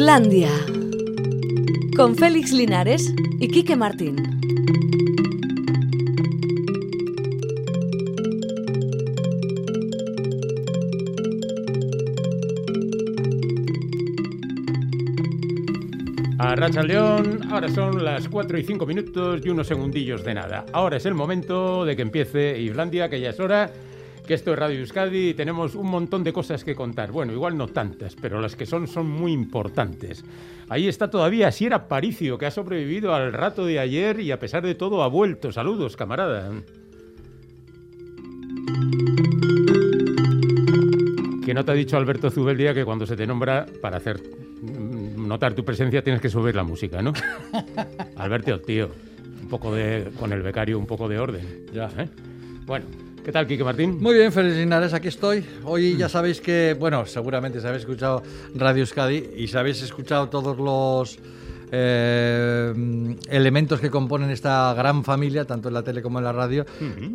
Islandia. Con Félix Linares y Quique Martín. A Racha León, ahora son las 4 y 5 minutos y unos segundillos de nada. Ahora es el momento de que empiece Islandia, que ya es hora, que esto es Radio Euskadi y tenemos un montón de cosas que contar. Bueno, igual no tantas, pero las que son son muy importantes. Ahí está todavía Sierra Paricio, que ha sobrevivido al rato de ayer y a pesar de todo ha vuelto. Saludos, camarada. Que no te ha dicho Alberto Zubeldia que cuando se te nombra para hacer mm, notar tu presencia tienes que subir la música, ¿no? Alberto, tío, un poco de con el becario, un poco de orden. Ya, ¿eh? Bueno, ¿qué tal, Quique Martín? Muy bien, Félix Linares, aquí estoy. Hoy ya sabéis que, bueno, seguramente se habéis escuchado Radio Euskadi y si habéis escuchado todos los eh, elementos que componen esta gran familia, tanto en la tele como en la radio,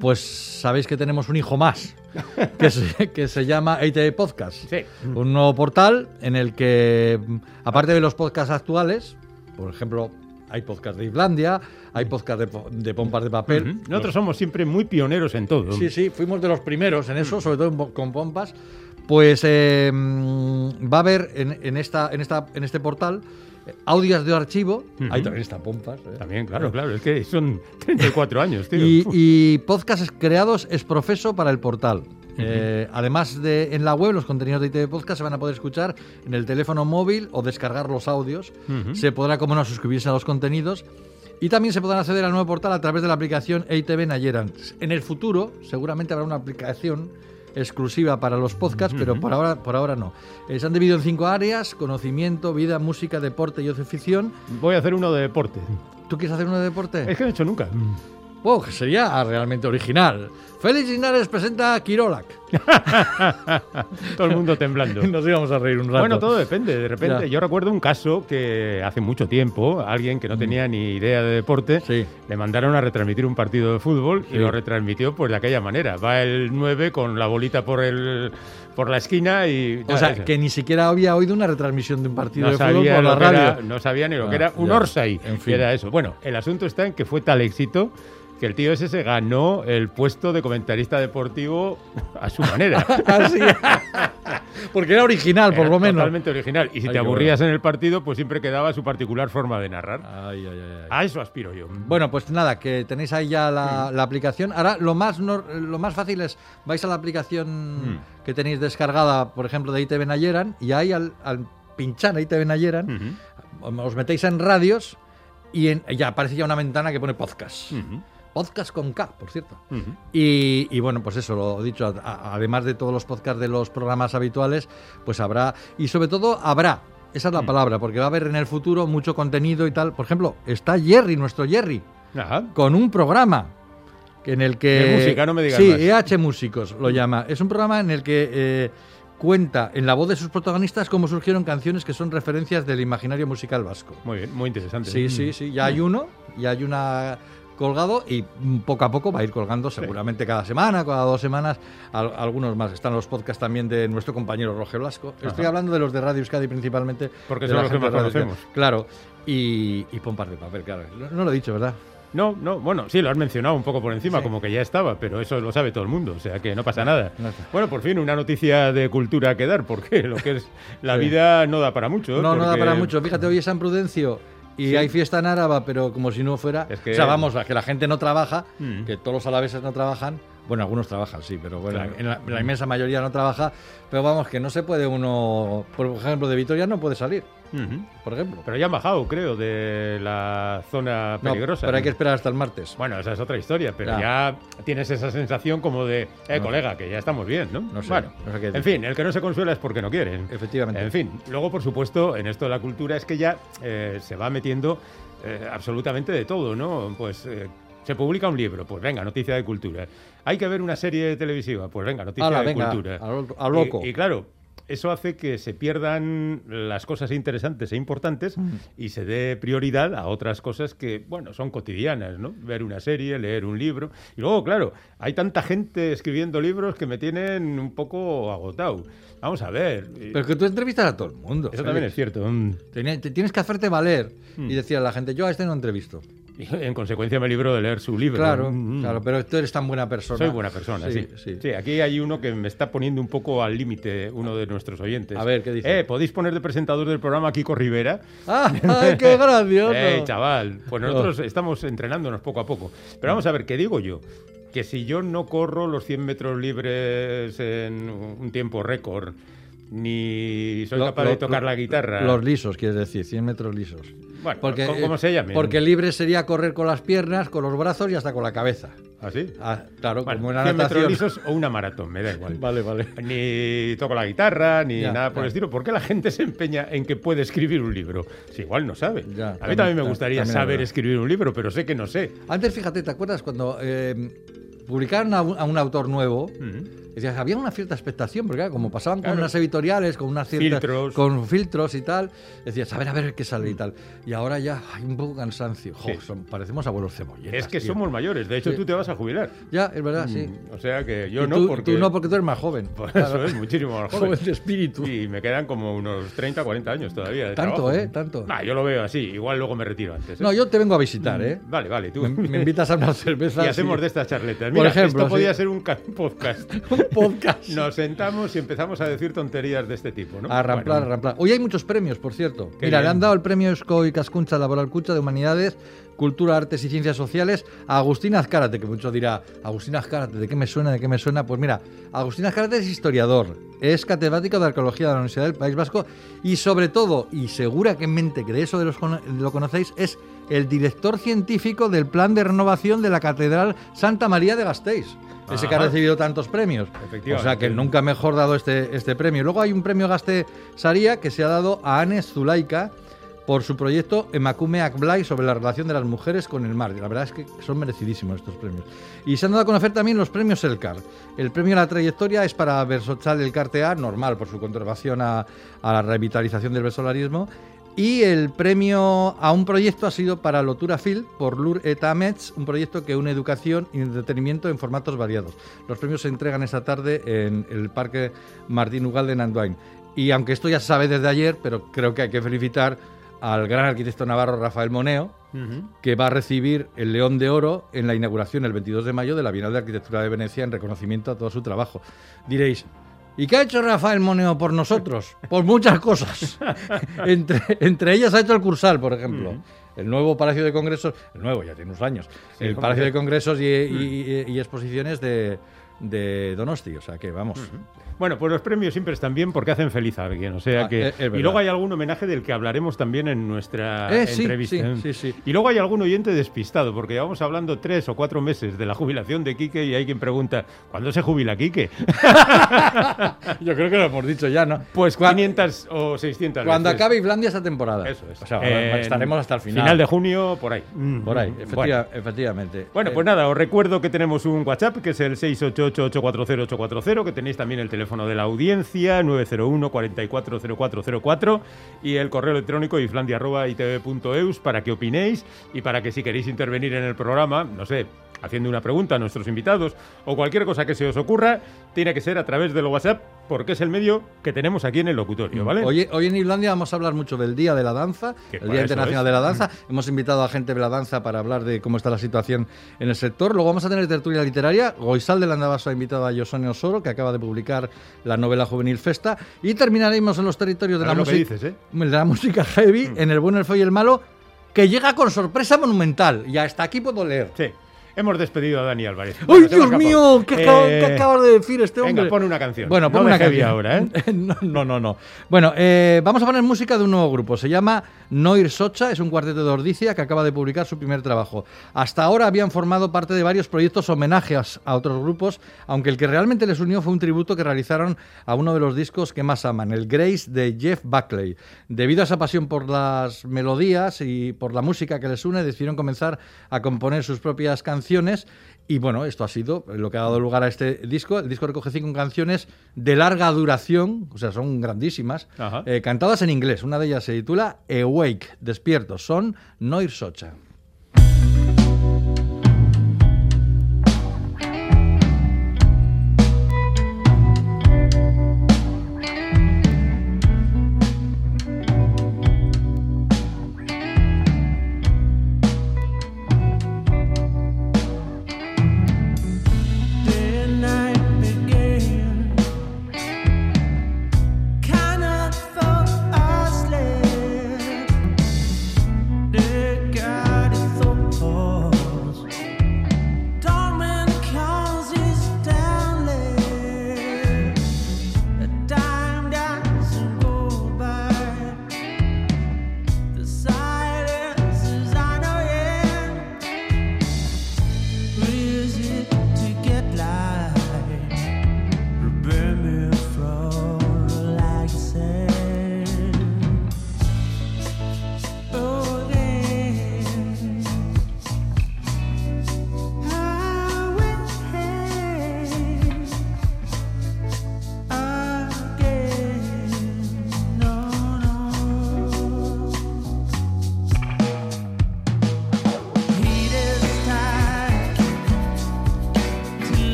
pues sabéis que tenemos un hijo más, que se, que se llama ATV Podcast. Sí. Un nuevo portal en el que, aparte de los podcasts actuales, por ejemplo, hay podcast de Islandia, hay podcast de, de pompas de papel. Ujú. Nosotros somos siempre muy pioneros en todo. Sí, sí, fuimos de los primeros en eso, sobre todo con pompas. Pues eh, va a haber en, en esta, en, esta, en este portal eh, audios de archivo. Ujú. Ahí también están pompas. eh. También, claro, claro. Es que son 34 años, tío. Y, y podcasts creados es profeso para el portal. Eh, además de en la web, los contenidos de ITV Podcast se van a poder escuchar en el teléfono móvil o descargar los audios. Ujú. Se podrá, como no, suscribirse a los contenidos. Y también se podrán acceder al nuevo portal a través de la aplicación EITV Nayeran. En el futuro, seguramente habrá una aplicación exclusiva para los podcasts, pero por ahora, por ahora no. Eh, se han dividido en cinco áreas: conocimiento, vida, música, deporte y ocio ficción. Voy a hacer uno de deporte. ¿Tú quieres hacer uno de deporte? Es que no he hecho nunca. Oh, que sería realmente original. Félix Linares presenta a Kirolak. Todo el mundo temblando. Nos íbamos a reír un rato. Bueno, todo depende. De repente, Ya. yo recuerdo un caso que hace mucho tiempo, alguien que no tenía ni idea de deporte, Mm. Sí. le mandaron a retransmitir un partido de fútbol y Sí. lo retransmitió pues de aquella manera. Va el 9 con la bolita por el por la esquina y O sea, que ni siquiera había oído una retransmisión de un partido no de fútbol por la que radio. era, no sabía ni lo que Ah, era un. Orsay. En que fin. era eso. Bueno, el asunto está en que fue tal éxito que el tío ese se ganó el puesto de comentarista deportivo a su manera. Ah, sí. Porque era original, por Era lo menos. Totalmente original. Y si Ay, te aburrías en el partido, pues siempre quedaba su particular forma de narrar. Ay, ay. A eso aspiro yo. Bueno, pues nada, que tenéis ahí ya la, la aplicación. Ahora, lo más, lo más fácil es, vais a la aplicación Mm. que tenéis descargada, por ejemplo, de ITV Nayeran, y ahí al, al pinchar a ITV Nayeran, os metéis en radios y en- ya aparece ya una ventana que pone podcast. ujú, Podcast con K, por cierto. Y, y bueno, pues eso, lo dicho, a- a- además de todos los podcasts de los programas habituales, pues habrá, y sobre todo habrá, esa es la palabra, porque va a haber en el futuro mucho contenido y tal. Por ejemplo, está Jerry, nuestro Jerry, Ajá. con un programa en el que... De música, no me digas Sí, más. EH Músicos lo llama. Es un programa en el que eh, cuenta en la voz de sus protagonistas cómo surgieron canciones que son referencias del imaginario musical vasco. Muy bien, muy interesante. Sí, sí, sí. Ya hay uno, ya hay una colgado y poco a poco va a ir colgando seguramente cada semana, cada dos semanas, al- algunos más. Están los podcasts también de nuestro compañero Roger Blasco. Estoy Ajá. hablando de los de Radio Euskadi principalmente. Porque son los que más conocemos. Claro. Y, y pompas de papel, claro. No, no lo he dicho, ¿verdad? No, no, bueno, sí, lo has mencionado un poco por encima, Sí. como que ya estaba, pero eso lo sabe todo el mundo, o sea que no pasa nada. no está. Bueno, por fin, una noticia de cultura que dar, porque lo que es la Sí. vida no da para mucho. No, no da porque- para mucho. Fíjate, hoy es San Prudencio y Sí. hay fiesta en Áraba, pero como si no fuera. Es que- O sea, vamos, que la gente no trabaja, Mm. que todos los alaveses no trabajan. Bueno, algunos trabajan, sí, pero bueno, Claro. en, la, en la inmensa mayoría no trabaja. Pero vamos, que no se puede uno. Por ejemplo, de Vitoria no puede salir, por ejemplo. Pero ya han bajado, creo, de la zona No, peligrosa. pero hay que esperar hasta el martes. Bueno, esa es otra historia, pero Ya. ya tienes esa sensación como de, eh, No. colega, que ya estamos bien, ¿no? No sé, bueno, no sé qué en fin, el que no se consuela es porque no quiere. Efectivamente. En fin, luego, por supuesto, en esto de la cultura es que ya eh, se va metiendo eh, absolutamente de todo, ¿no? Pues eh, se publica un libro, pues venga, noticia de cultura. Hay que ver una serie televisiva, pues venga, noticia de venga, cultura. a lo- loco. Y, y claro, eso hace que se pierdan las cosas interesantes e importantes y se dé prioridad a otras cosas que, bueno, son cotidianas, ¿no? Ver una serie, leer un libro. Y luego, claro, hay tanta gente escribiendo libros que me tienen un poco agotado. Vamos a ver. Pero que tú entrevistas a todo el mundo. Eso también es cierto. Mm. Tienes que hacerte valer y decir a la gente, yo a este no entrevisto. En consecuencia me libro de leer su libro. Claro, Mm. claro, pero tú eres tan buena persona. Soy buena persona, sí, sí. sí. aquí hay uno que me está poniendo un poco al límite, uno de nuestros oyentes. A ver, ¿qué dice? Eh, ¿podéis poner de presentador del programa a Kiko Rivera? ¡Ah, ay, qué gracioso! Eh, chaval, pues nosotros estamos entrenándonos poco a poco. Pero vamos a ver, ¿qué digo yo? Que si yo no corro los 100 metros libres en un tiempo récord, ni soy Lo- capaz lo- de tocar lo- la guitarra... Los lisos, quieres decir, 100 metros lisos. Bueno, ¿cómo- cómo se llame? Porque libre sería correr con las piernas, con los brazos y hasta con la cabeza. ¿Así? Ah, claro, Bueno, como una 100 metros lisos o una maratón, me da igual. Vale, vale. Ni toco la guitarra, ni Ya, nada por ya. el estilo. ¿Por qué la gente se empeña en que puede escribir un libro? Si igual no sabe. Ya, a mí también- también me ta- gustaría también saber escribir un libro, pero sé que no sé. Antes, fíjate, ¿te acuerdas cuando eh, publicaron a un, a un autor nuevo? Decías, había una cierta expectación, porque claro, como pasaban con Claro. unas editoriales, con unas ciertas Filtros. con filtros y tal, decías, a ver, a ver qué sale y tal. Y ahora ya hay un poco cansancio. Jo, Sí. son- parecemos abuelos cebolletas. Es que tío. somos mayores. De hecho, Sí. tú te vas a jubilar. Ya, es verdad, sí. O sea que yo Y no, tú, porque... tú no, porque tú eres más joven. Por Claro. eso es muchísimo más Joven joven. de espíritu. Y me quedan como unos 30, 40 años todavía. de Tanto, trabajo. ¿eh? Tanto. Nah, yo lo veo así. Igual luego me retiro antes. ¿eh? No, yo te vengo a visitar, ¿eh? Vale, vale. Tú Me, me invitas a unas cervezas. Y hacemos de estas charletas. Por Mira, ejemplo, esto podía ser un ca- podcast. un podcast. Nos sentamos y empezamos a decir tonterías de este tipo, ¿no? A ramplar, Bueno, a ramplar. Hoy hay muchos premios, por cierto. Qué Mira, le han dado el premio Escoy Cascuncha Laboral Cucha de Humanidades, Cultura, Artes y Ciencias Sociales a Agustín Azcárate, que mucho dirá, Agustín Azcárate, ¿de qué me suena? ¿De qué me suena? Pues mira, Agustín Azcárate es historiador, es catedrático de Arqueología de la Universidad del País Vasco y sobre todo, y seguramente que de eso de los lo conocéis, es el director científico del Plan de Renovación de la Catedral Santa María de Gasteiz. Ese que ha recibido tantos premios. Efectivamente. O sea que nunca mejor dado este, este premio. Luego hay un premio Gaste Saría que se ha dado a Anes Zulaika por su proyecto Emakume Akblai sobre la relación de las mujeres con el mar. Y la verdad es que son merecidísimos estos premios. Y se han dado a conocer también los premios Elcar. El premio a la trayectoria es para Versochal El Cartea, normal por su contribución a, a la revitalización del versolarismo. Y el premio a un proyecto ha sido para Lotura Phil por Lur et Amets, un proyecto que une educación y entretenimiento en formatos variados. Los premios se entregan esta tarde en el Parque Martín Ugalde en Andoain. Y aunque esto ya se sabe desde ayer, pero creo que hay que felicitar al gran arquitecto navarro Rafael Moneo, que va a recibir el León de Oro en la inauguración el 22 de mayo de la Bienal de Arquitectura de Venecia en reconocimiento a todo su trabajo. Diréis, ¿y qué ha hecho Rafael Moneo por nosotros? Pues muchas cosas. entre, entre ellas ha hecho el Cursal, por ejemplo. El nuevo Palacio de Congresos, el nuevo ya tiene unos años, Sí, el. Palacio de Congresos y, y- y- y exposiciones de, de Donosti. O sea que vamos. Bueno, pues los premios siempre están bien porque hacen feliz a alguien. O sea Ah, que. es- es y luego hay algún homenaje del que hablaremos también en nuestra Eh, sí, entrevista. sí, ¿eh? sí. Y luego hay algún oyente despistado, porque llevamos hablando tres o cuatro meses de la jubilación de Quique y hay quien pregunta: ¿cuándo se jubila Quique? Yo creo que lo hemos dicho ya, ¿no? Pues Cua- 500 o 600 Cuando veces. acabe Islandia esta temporada. Eso es. O sea, Eh, estaremos hasta el final. Final de junio, por ahí. Por ahí, Mm, efectiva- bueno. efectivamente. Bueno, Eh, pues nada, os recuerdo que tenemos un WhatsApp que es el 688-840-840, que tenéis también el teléfono de la audiencia, 901-440404, y el correo electrónico iflandia.itv.eus para que opinéis y para que si queréis intervenir en el programa, no sé, haciendo una pregunta a nuestros invitados o cualquier cosa que se os ocurra, tiene que ser a través del WhatsApp porque es el medio que tenemos aquí en el locutorio, ¿vale? Hoy, hoy en Islandia vamos a hablar mucho del Día de la Danza, el Día Internacional es. de la Danza. Hemos invitado a gente de la danza para hablar de cómo está la situación en el sector. Luego vamos a tener tertulia literaria. Goizal del Andabaso ha invitado a Josone Osoro, que acaba de publicar la novela juvenil Festa. Y terminaremos en los territorios de la música. dices, ¿eh? de la música heavy, en el bueno, el feo y el malo, que llega con sorpresa monumental. Y hasta aquí puedo leer. Sí. Hemos despedido a Dani Álvarez. ¡Ay, Bueno, Dios mío! ¿Qué, Eh, acabas de decir este hombre? Venga, pon una canción. Bueno, No pon de una canción. ahora, ¿eh? no, no, no, no. Bueno, eh, vamos a poner música de un nuevo grupo. Se llama Noir Socha, es un cuarteto de Ordicia que acaba de publicar su primer trabajo. Hasta ahora habían formado parte de varios proyectos homenajes a otros grupos, aunque el que realmente les unió fue un tributo que realizaron a uno de los discos que más aman, el Grace de Jeff Buckley. Debido a esa pasión por las melodías y por la música que les une, decidieron comenzar a componer sus propias canciones canciones. Y bueno, esto ha sido lo que ha dado lugar a este disco. El disco recoge cinco canciones de larga duración, o sea, son grandísimas, eh, cantadas en inglés. Una de ellas se titula Awake, Despierto. Son Noir Socha.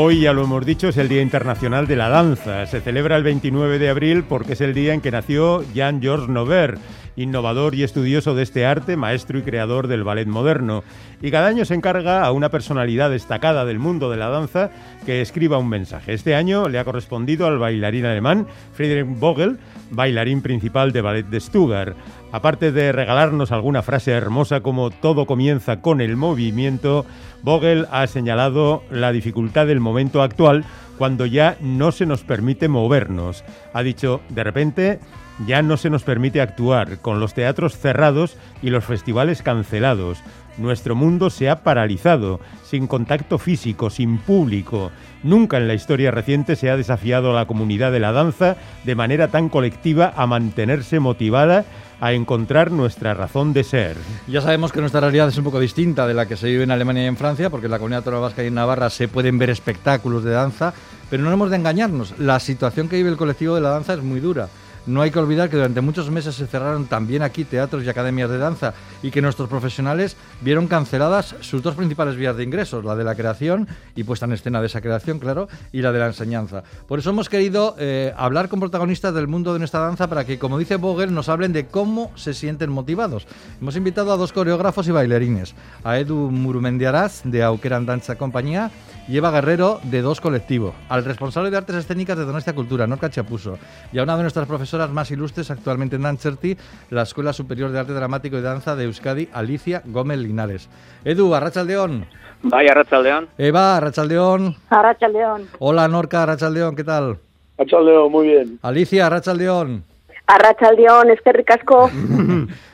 Hoy, ya lo hemos dicho, es el Día Internacional de la Danza. Se celebra el 29 de abril porque es el día en que nació Jean-Georges Nover, innovador y estudioso de este arte, maestro y creador del ballet moderno. Y cada año se encarga a una personalidad destacada del mundo de la danza que escriba un mensaje. Este año le ha correspondido al bailarín alemán Friedrich Vogel, bailarín principal de ballet de Stuttgart. Aparte de regalarnos alguna frase hermosa como todo comienza con el movimiento, Vogel ha señalado la dificultad del momento actual cuando ya no se nos permite movernos. Ha dicho, de repente, ya no se nos permite actuar, con los teatros cerrados y los festivales cancelados. Nuestro mundo se ha paralizado, sin contacto físico, sin público. Nunca en la historia reciente se ha desafiado a la comunidad de la danza de manera tan colectiva a mantenerse motivada a encontrar nuestra razón de ser. Ya sabemos que nuestra realidad es un poco distinta de la que se vive en Alemania y en Francia, porque en la comunidad autónoma vasca y en Navarra se pueden ver espectáculos de danza, pero no hemos de engañarnos. La situación que vive el colectivo de la danza es muy dura. No hay que olvidar que durante muchos meses se cerraron también aquí teatros y academias de danza y que nuestros profesionales vieron canceladas sus dos principales vías de ingresos, la de la creación y puesta en escena de esa creación, claro, y la de la enseñanza. Por eso hemos querido eh, hablar con protagonistas del mundo de nuestra danza para que, como dice Vogel, nos hablen de cómo se sienten motivados. Hemos invitado a dos coreógrafos y bailarines, a Edu Murumendiaraz de Auqueran Danza Compañía y Eva Guerrero de Dos Colectivo, al responsable de Artes Escénicas de Donostia Cultura, Norca Chapuso, y a una de nuestras profesoras más ilustres actualmente en Dancerti, la Escuela Superior de Arte Dramático y Danza de Euskadi, Alicia Gómez Linares. Edu, Arrachaldeón. Vaya, Arrachaldeón. Eva, Arrachaldeón. Arrachaldeón. Hola, Norca, Arrachaldeón, ¿qué tal? Arrachaldeón, muy bien. Alicia, Arrachaldeón. Arrachaldeón, es que ricasco.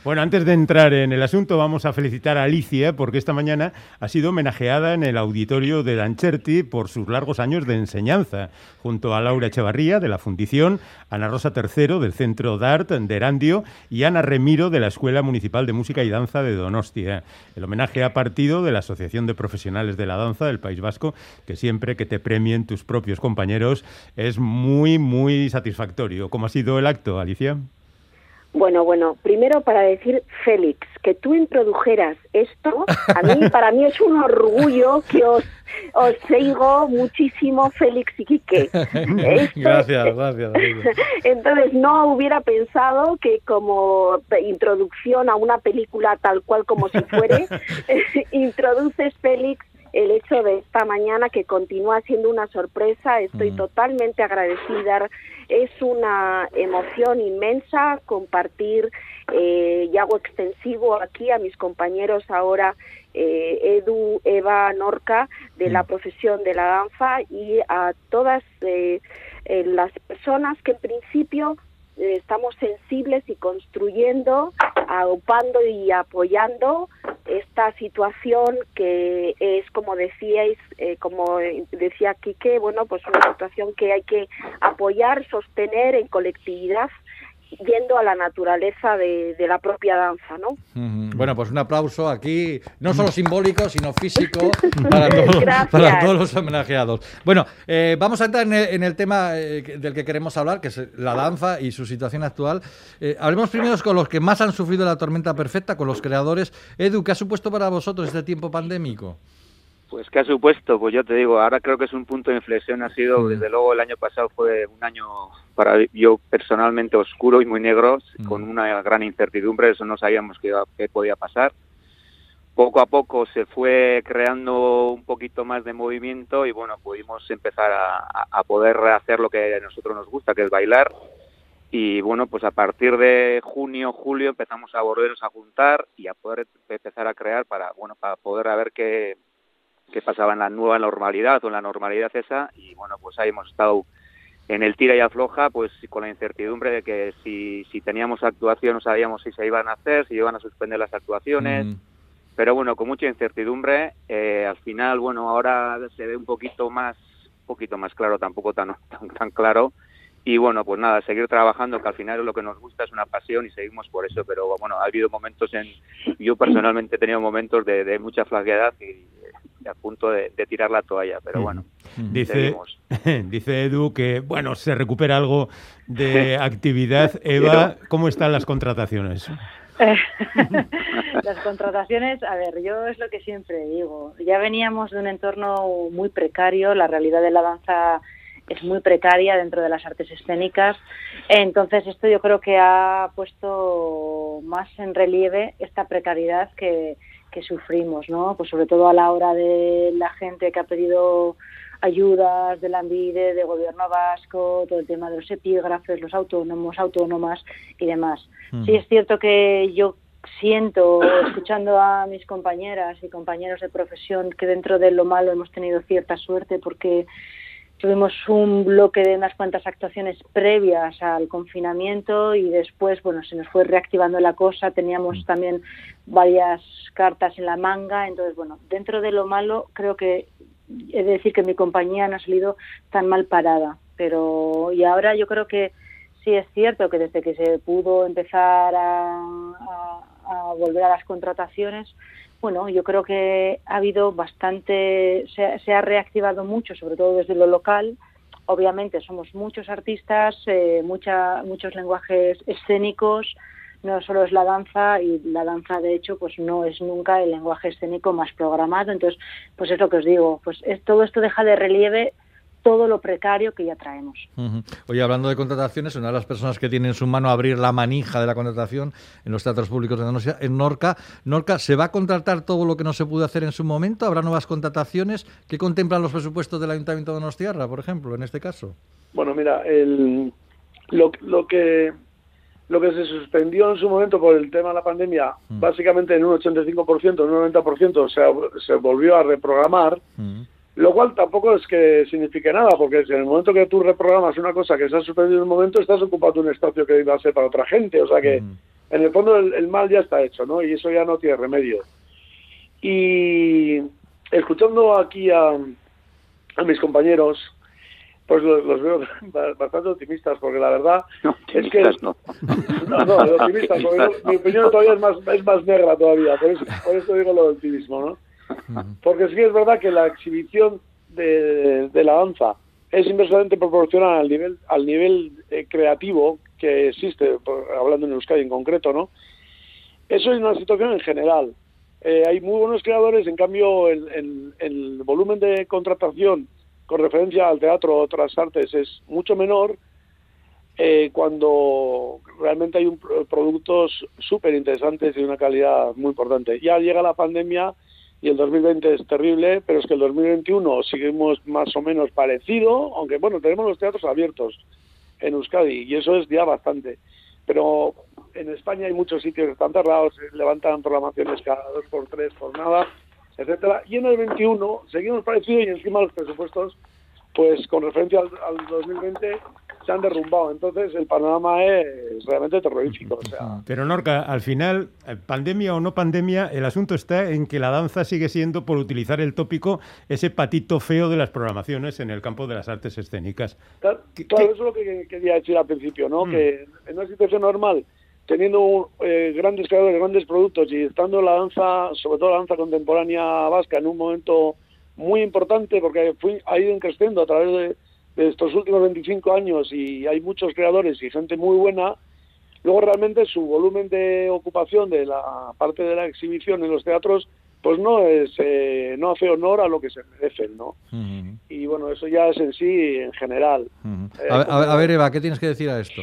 Bueno, antes de entrar en el asunto, vamos a felicitar a Alicia porque esta mañana ha sido homenajeada en el auditorio de Dancherti por sus largos años de enseñanza, junto a Laura Echevarría de la Fundición, Ana Rosa Tercero del Centro d'Art de Erandio y Ana Remiro de la Escuela Municipal de Música y Danza de Donostia. El homenaje ha partido de la Asociación de Profesionales de la Danza del País Vasco, que siempre que te premien tus propios compañeros es muy, muy satisfactorio. ¿Cómo ha sido el acto, Alicia? Bueno, bueno, primero para decir, Félix, que tú introdujeras esto, a mí, para mí es un orgullo que os, os sigo muchísimo, Félix y Quique. gracias, gracias. Entonces, no hubiera pensado que como introducción a una película tal cual como si fuere, introduces, Félix, el hecho de esta mañana que continúa siendo una sorpresa. Estoy totalmente agradecida. Es una emoción inmensa compartir eh, y hago extensivo aquí a mis compañeros ahora eh, Edu, Eva, Norca de la profesión de la danza y a todas eh, las personas que en principio estamos sensibles y construyendo, aupando y apoyando esta situación que es, como decíais, eh, como decía Quique, bueno, pues una situación que hay que apoyar, sostener en colectividad yendo a la naturaleza de, la propia danza, ¿no? Bueno, pues un aplauso aquí, no solo simbólico, sino físico para, todos, los homenajeados. Bueno, eh, vamos a entrar en el, tema eh, del que queremos hablar, que es la danza y su situación actual. Eh, hablemos primero con los que más han sufrido la tormenta perfecta, con los creadores. Edu, ¿qué ha supuesto para vosotros este tiempo pandémico? Pues qué ha supuesto, pues yo te digo, ahora creo que es un punto de inflexión, ha sido, mm. desde luego el año pasado fue un año para yo personalmente oscuro y muy negro, mm. con una gran incertidumbre, eso no sabíamos qué, qué podía pasar. Poco a poco se fue creando un poquito más de movimiento y bueno, pudimos empezar a, a poder hacer lo que a nosotros nos gusta, que es bailar. Y bueno, pues a partir de junio, julio empezamos a volvernos a juntar y a poder empezar a crear para, bueno, para poder ver qué, que pasaba en la nueva normalidad o en la normalidad esa y bueno pues ahí hemos estado en el tira y afloja pues con la incertidumbre de que si, si teníamos actuación no sabíamos si se iban a hacer si iban a suspender las actuaciones. Mm. pero bueno con mucha incertidumbre eh, al final bueno ahora se ve un poquito más un poquito más claro tampoco tan, tan tan claro. Y bueno, pues nada, seguir trabajando, que al final lo que nos gusta es una pasión y seguimos por eso, pero bueno, ha habido momentos en, yo personalmente he tenido momentos de, de mucha flaqueidad y, a punto de, tirar la toalla, pero bueno. Dice, dice Edu que, bueno, se recupera algo de actividad. Eva, ¿cómo están las contrataciones? las contrataciones, a ver, yo es lo que siempre digo, ya veníamos de un entorno muy precario, la realidad de la danza es muy precaria dentro de las artes escénicas, entonces esto yo creo que ha puesto más en relieve esta precariedad que, que sufrimos, ¿no? Pues sobre todo a la hora de la gente que ha pedido ayudas de la ANVIDE, de gobierno vasco, todo el tema de los epígrafes, los autónomos, autónomas y demás. Sí es cierto que yo siento, escuchando a mis compañeras y compañeros de profesión, que dentro de lo malo hemos tenido cierta suerte porque Tuvimos un bloque de unas cuantas actuaciones previas al confinamiento y después, bueno, se nos fue reactivando la cosa. Teníamos mm. también varias cartas en la manga. Entonces, bueno, dentro de lo malo, creo que he de decir que mi compañía no ha salido tan mal parada. Pero, y ahora yo creo que sí es cierto que desde que se pudo empezar a, a volver a las contrataciones, bueno, yo creo que ha habido bastante, se, ha reactivado mucho, sobre todo desde lo local. Obviamente somos muchos artistas, eh, mucha, muchos lenguajes escénicos, no solo es la danza y la danza de hecho pues no es nunca el lenguaje escénico más programado entonces pues es lo que os digo pues es, todo esto deja de relieve todo lo precario que ya traemos. Oye, hablando de contrataciones, una de las personas que tiene en su mano abrir la manija de la contratación en los teatros públicos de Donostia es Norca. Norca, ¿se va a contratar todo lo que no se pudo hacer en su momento? ¿Habrá nuevas contrataciones? ¿Qué contemplan los presupuestos del Ayuntamiento de Donostiarra, por ejemplo, en este caso? Bueno, mira, el, lo, lo que lo que se suspendió en su momento por el tema de la pandemia, mm. básicamente en un 85%, en un 90% se, se volvió a reprogramar. Mm. Lo cual tampoco es que signifique nada, porque en el momento que tú reprogramas una cosa que se ha suspendido en un momento, estás ocupando un espacio que iba a ser para otra gente. O sea que, en el fondo, el, mal ya está hecho, ¿no? Y eso ya no tiene remedio. Y escuchando aquí a, a mis compañeros, pues los, veo bastante optimistas, porque la verdad es que... No, no, no optimistas, porque mi opinión todavía es más, es más negra todavía, por eso, por eso digo lo de optimismo, ¿no? Porque sí es verdad que la exhibición de, la danza es inversamente proporcional al nivel, al nivel eh, creativo que existe, hablando en Euskadi en concreto, ¿no? Eso es una situación en general. Eh, hay muy buenos creadores, en cambio el, el, volumen de contratación con referencia al teatro o otras artes es mucho menor eh, cuando realmente hay un, productos súper interesantes y de una calidad muy importante. Ya llega la pandemia y el 2020 es terrible, pero es que el 2021 seguimos más o menos parecido, aunque bueno, tenemos los teatros abiertos en Euskadi y eso es ya bastante. Pero en España hay muchos sitios que están cerrados, levantan programaciones cada dos por tres jornadas, etcétera. Y en el 21 seguimos parecido y encima los presupuestos, pues con referencia al, al 2020 se han derrumbado. Entonces el panorama es realmente terrorífico. O sea. Pero Norca, al final, eh, pandemia o no pandemia, el asunto está en que la danza sigue siendo, por utilizar el tópico, ese patito feo de las programaciones en el campo de las artes escénicas. Claro, claro eso es lo que quería decir al principio, ¿no? Mm. Que en una situación normal, teniendo eh, grandes creadores, grandes productos y estando la danza, sobre todo la danza contemporánea vasca, en un momento muy importante, porque fui, ha ido creciendo a través de de estos últimos 25 años y hay muchos creadores y gente muy buena, luego realmente su volumen de ocupación de la parte de la exhibición en los teatros pues no es eh, no hace honor a lo que se merecen, ¿no? Y bueno, eso ya es en sí en general. Eh, a, ver, Eva, ¿qué tienes que decir a esto?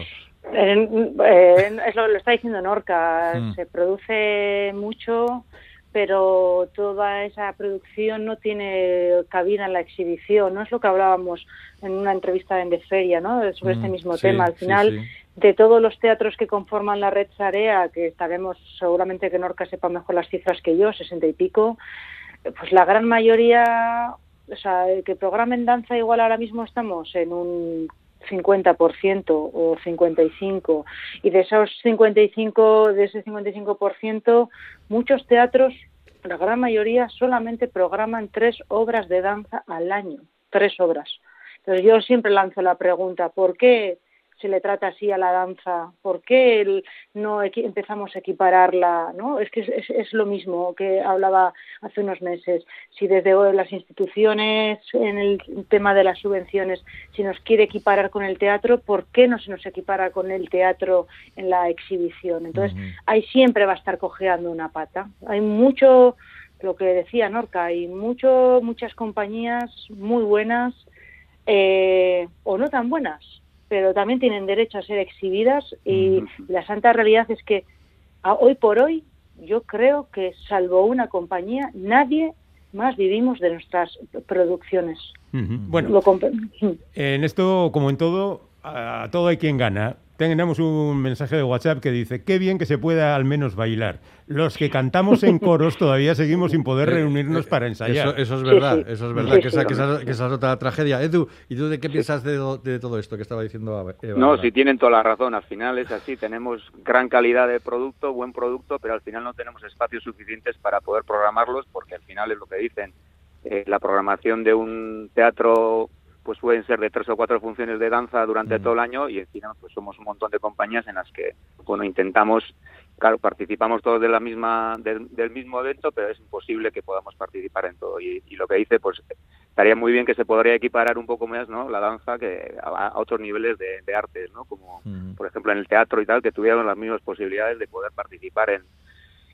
Eh, es lo, lo, está diciendo Norca, mm. se produce mucho pero toda esa producción no tiene cabida en la exhibición, no es lo que hablábamos en una entrevista en De Feria, ¿no? sobre este mm, mismo tema. Al final, de todos los teatros que conforman la red Sarea, que sabemos seguramente que Norca sepa mejor las cifras que yo, sesenta y pico, pues la gran mayoría, o sea, que programen danza igual ahora mismo estamos en un 50% o 55 y de esos 55 de ese 55% muchos teatros la gran mayoría solamente programan tres obras de danza al año tres obras. Entonces yo siempre lanzo la pregunta ¿por qué se le trata así a la danza? ¿Por qué no empezamos a equipararla? ¿no? Es que es, lo mismo que hablaba hace unos meses. Si desde las instituciones, en el tema de las subvenciones, si nos quiere equiparar con el teatro, ¿por qué no se nos equipara con el teatro en la exhibición? Entonces, ahí siempre va a estar cojeando una pata. Hay mucho, lo que decía Norca, hay mucho, muchas compañías muy buenas eh, o no tan buenas pero también tienen derecho a ser exhibidas y la santa realidad es que hoy por hoy yo creo que salvo una compañía nadie más vivimos de nuestras producciones. Bueno, en esto como en todo, a todo hay quien gana tenemos un mensaje de WhatsApp que dice, qué bien que se pueda al menos bailar. Los que cantamos en coros todavía seguimos sin poder reunirnos para ensayar. Eso, es verdad, eso es verdad, que, esa, que, es otra tragedia. Edu, ¿y tú de qué piensas de, todo esto que estaba diciendo Eva? No, si tienen toda la razón, al final es así, tenemos gran calidad de producto, buen producto, pero al final no tenemos espacios suficientes para poder programarlos porque al final es lo que dicen. Eh, la programación de un teatro pues pueden ser de tres o cuatro funciones de danza durante todo el año y encima pues somos un montón de compañías en las que bueno intentamos claro participamos todos de la misma del, mismo evento pero es imposible que podamos participar en todo. Y, lo que dice pues estaría muy bien que se podría equiparar un poco más no la danza que a, otros niveles de, artes no como por ejemplo en el teatro y tal que tuvieran las mismas posibilidades de poder participar en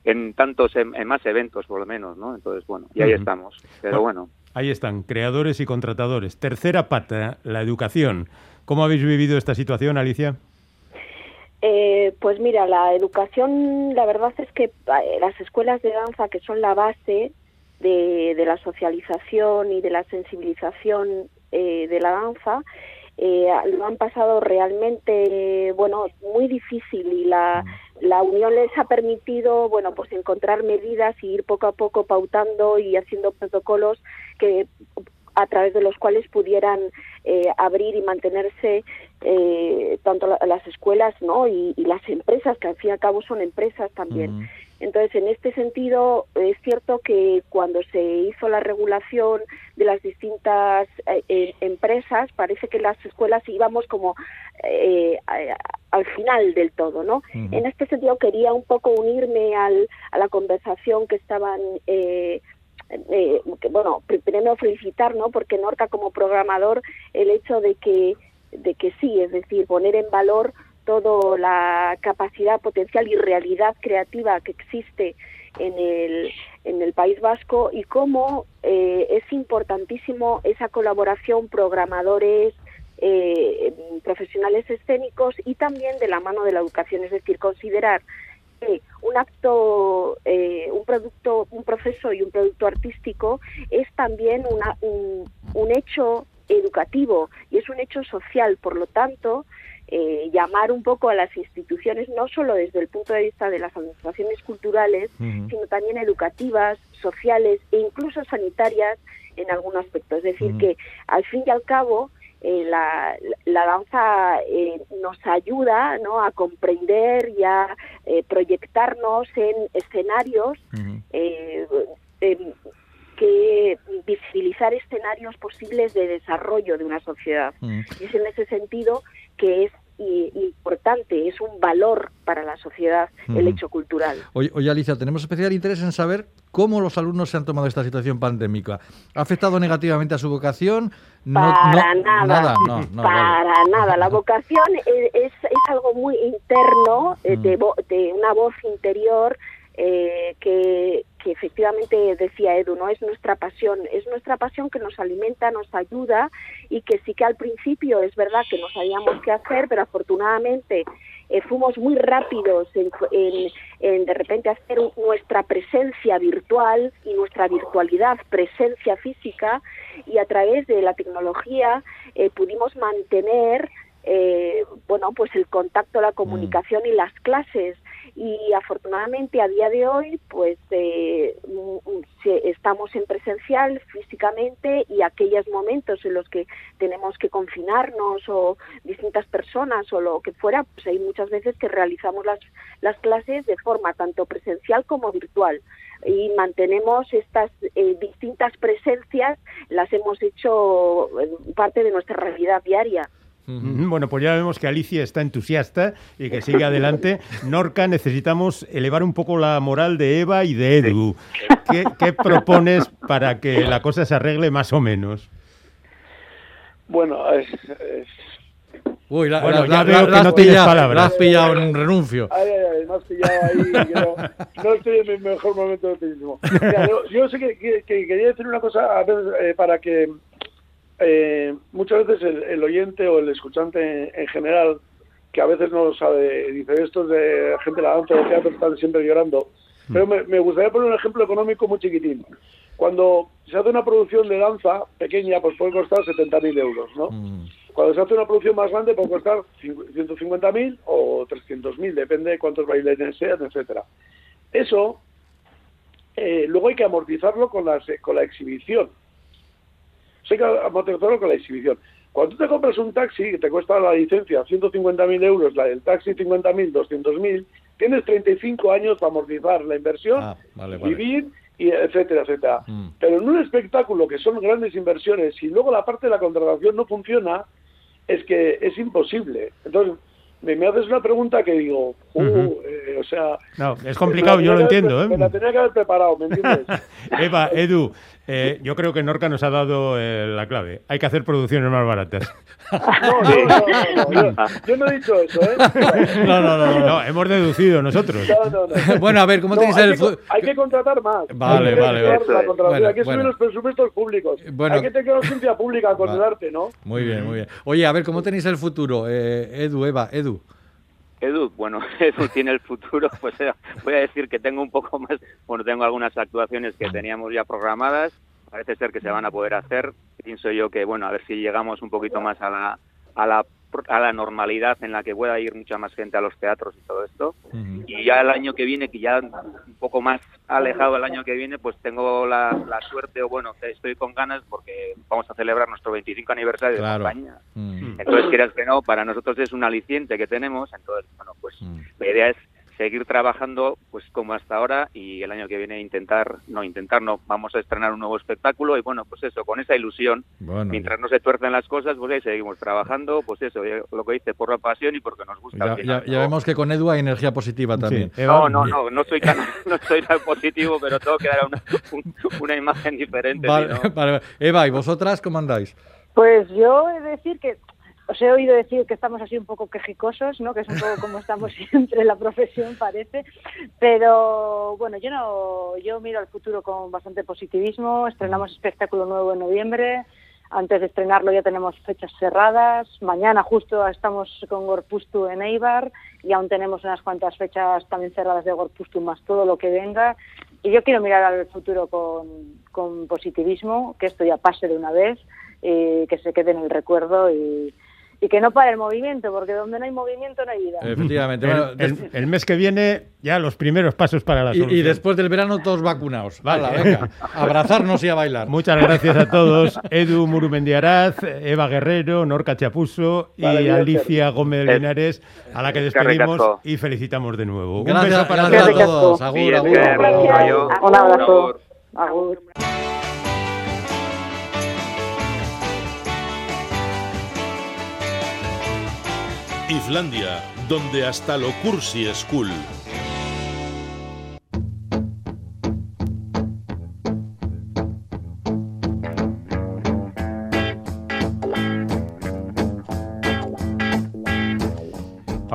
en tantos en, más eventos por lo menos no entonces bueno y ahí estamos. Pero bueno Ahí están, creadores y contratadores. Tercera pata, la educación. ¿Cómo habéis vivido esta situación, Alicia? Eh, pues mira, la educación, la verdad es que eh, las escuelas de danza, que son la base de, la socialización y de la sensibilización eh, de la danza, lo han pasado realmente, bueno, muy difícil y la la unión les ha permitido, bueno, pues encontrar medidas y ir poco a poco pautando y haciendo protocolos que a través de los cuales pudieran eh, abrir y mantenerse eh, tanto las escuelas no y, las empresas que al fin y al cabo son empresas también entonces en este sentido es cierto que cuando se hizo la regulación de las distintas eh, empresas parece que las escuelas íbamos como al final del todo no en este sentido quería un poco unirme al, a la conversación que estaban eh, eh, bueno, primero felicitar, ¿no? Porque Norca como programador, el hecho de que, de que sí, es decir, poner en valor toda la capacidad potencial y realidad creativa que existe en el, en el País Vasco y cómo eh, es importantísimo esa colaboración programadores, eh, profesionales escénicos y también de la mano de la educación, es decir, considerar que un acto, eh, un producto, un proceso y un producto artístico es también una, un, un hecho educativo y es un hecho social. Por lo tanto, eh, llamar un poco a las instituciones, no solo desde el punto de vista de las administraciones culturales, sino también educativas, sociales e incluso sanitarias en algún aspecto. Es decir, que al fin y al cabo eh, la, la, danza eh, nos ayuda ¿no? a comprender y a proyectarnos en escenarios que visibilizar escenarios posibles de desarrollo de una sociedad. Y es en ese sentido que es importante, es un valor para la sociedad el hecho cultural. Oye, Alicia, tenemos especial interés en saber cómo los alumnos se han tomado esta situación pandémica. ¿Ha afectado negativamente a su vocación? para nada, para nada. La vocación es, es, algo muy interno, eh, de, de, una voz interior eh, que, que efectivamente decía Edu, no es nuestra pasión, es nuestra pasión que nos alimenta, nos ayuda y que sí que al principio es verdad que no sabíamos qué hacer, pero afortunadamente eh, fuimos muy rápidos en, en, de repente hacer nuestra presencia virtual y nuestra virtualidad presencia física y a través de la tecnología eh, pudimos mantener eh, bueno pues el contacto la comunicación y las clases y afortunadamente a día de hoy pues eh, estamos en presencial físicamente y aquellos momentos en los que tenemos que confinarnos o distintas personas o lo que fuera pues hay muchas veces que realizamos las, las clases de forma tanto presencial como virtual. Y mantenemos estas eh, distintas presencias las hemos hecho parte de nuestra realidad diaria bueno, pues ya vemos que Alicia está entusiasta y que sigue adelante. Norca, necesitamos elevar un poco la moral de Eva y de Edu. ¿Qué, propones para que la cosa se arregle más o menos? Bueno, es... Uy, la, bueno, ya veo que no tienes palabras. has pillado un renuncio. Ay, ay, ay, me has pillado ahí. no, estoy en mi mejor momento de optimismo. yo, sé que, quería decir una cosa a veces, eh, para que eh, muchas veces el, oyente o el escuchante en, general, que a veces no lo sabe, dice esto es de gente de la danza de teatro, están siempre llorando. Mm. Pero me, gustaría poner un ejemplo económico muy chiquitín. Cuando se hace una producción de danza pequeña, pues puede costar 70.000 euros, ¿no? Mm. Cuando se hace una producción más grande, puede costar 150.000 o 300.000, depende de cuántos bailarines sean, etcétera. Eso, eh, luego hay que amortizarlo con, las, con la exhibición hay que amortizarlo con la exhibición. Cuando tú te compras un taxi que te cuesta la licencia 150.000 euros, la del taxi 50.000, 200.000, tienes 35 años para amortizar la inversión, ah, vivir, y etcétera, etcétera. Mm. Pero en un espectáculo que son grandes inversiones y luego la parte de la contratación no funciona, es que es imposible. Entonces, me, me, haces una pregunta que digo, uh, eh, o sea... No, es complicado, yo lo entiendo. ¿eh? Me la tenía que haber preparado, ¿me entiendes? Eva, Edu, eh, yo creo que Norca nos ha dado eh, la clave. Hay que hacer producciones más baratas. No, no, no, no, Yo, no he dicho eso, ¿eh? No, no, no, no, hemos deducido nosotros. Bueno, a ver, ¿cómo tenéis el... Que, hay que contratar más. Vale, vale, vale. hay que subir los presupuestos públicos. Bueno, hay que tener ciencia pública con el arte, ¿no? Muy bien, muy bien. Oye, a ver, ¿cómo tenéis el futuro? Eh, Edu, Eva, Edu. Edu, bueno, Edu tiene el futuro, pues voy a decir que tengo un poco más, bueno, tengo algunas actuaciones que teníamos ya programadas, parece ser que se van a poder hacer, pienso yo que, bueno, a ver si llegamos un poquito más a la, a la a la normalidad en la que pueda ir mucha más gente a los teatros y todo esto. Y ya el año que viene, que ya un poco más alejado el año que viene, pues tengo la, suerte, o bueno, estoy con ganas porque vamos a celebrar nuestro 25 aniversario de España. Entonces, quieras que no, para nosotros es un aliciente que tenemos. Entonces, bueno, pues la idea es seguir trabajando pues como hasta ahora y el año que viene intentar, no intentar, no, vamos a estrenar un nuevo espectáculo y bueno, pues eso, con esa ilusión, mientras no se tuercen las cosas, pues ahí seguimos trabajando, pues eso, lo que dice, por la pasión y porque nos gusta. Ya, vemos que con Edu hay energía positiva también. no, no, no, no soy, tan, no soy tan positivo, pero tengo que dar una, una imagen diferente. Vale, Eva, ¿y vosotras cómo andáis? Pues yo he de decir que os he oído decir que estamos así un poco quejicosos, ¿no? Que es un poco como estamos siempre en la profesión, parece. Pero bueno, yo no, yo miro al futuro con bastante positivismo. Estrenamos espectáculo nuevo en noviembre. antes de estrenarlo ya tenemos fechas cerradas. Mañana justo estamos con Gorpustu en Eibar y aún tenemos unas cuantas fechas también cerradas de Gorpustu más todo lo que venga. Y yo quiero mirar al futuro con, con positivismo, que esto ya pase de una vez, y que se quede en el recuerdo y, y que no pare el movimiento, porque donde no hay movimiento no hay vida. Efectivamente. El, Bueno, el- mes que viene, ya los primeros pasos para la y, solución. y después del verano todos vacunados. Vale. Venga, abrazarnos y a bailar. Muchas gracias a todos. Edu Murumendiaraz, Eva Guerrero, Norca Chapuso y Vale. Alicia Gómez Linares, a la que despedimos y felicitamos de nuevo. Un Gracias, beso para gracias a todos. Agur, agur. Un abrazo. Agur. Donde hasta lo cursi es cool.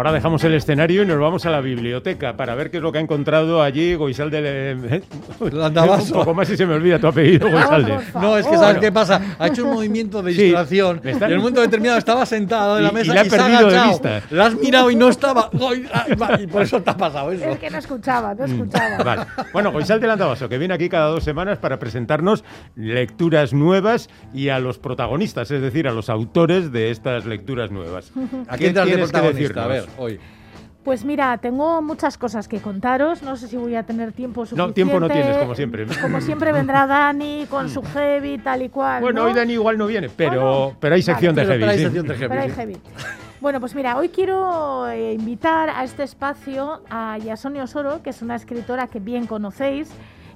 Ahora dejamos el escenario y nos vamos a la biblioteca para ver qué es lo que ha encontrado allí Goisalde. Le... Landavaso. Un poco más y se me olvida tu apellido, Goisalde. No, es que ¿sabes qué pasa? Ha hecho un movimiento de Sí, distracción está- y en un momento determinado estaba sentado en la Y- y mesa la ha y, se ha perdido de agachado. vista. La has mirado y no estaba. Y por eso te ha pasado eso. Es que no escuchaba, Mm. no escuchaba. Vale. Bueno, Goisalde Landavaso, que viene aquí cada dos semanas para presentarnos lecturas nuevas y a los protagonistas, es decir, a los autores de estas lecturas nuevas. ¿A ¿Qué quién te has de tienes que protagonista? A ver, decirnos? Hoy. Pues mira, tengo muchas cosas que contaros. No sé si voy a tener tiempo suficiente. No, tiempo no tienes, como siempre. Como siempre vendrá Dani con su heavy, tal y cual. Bueno, ¿no? hoy Dani igual no viene, pero, Bueno, pero hay sección Pero- de pero heavy. hay sí. sección de heavy, Pero hay sí. heavy. Bueno, pues mira, hoy quiero eh, invitar a este espacio a Yasone Osoro, que es una escritora que bien conocéis,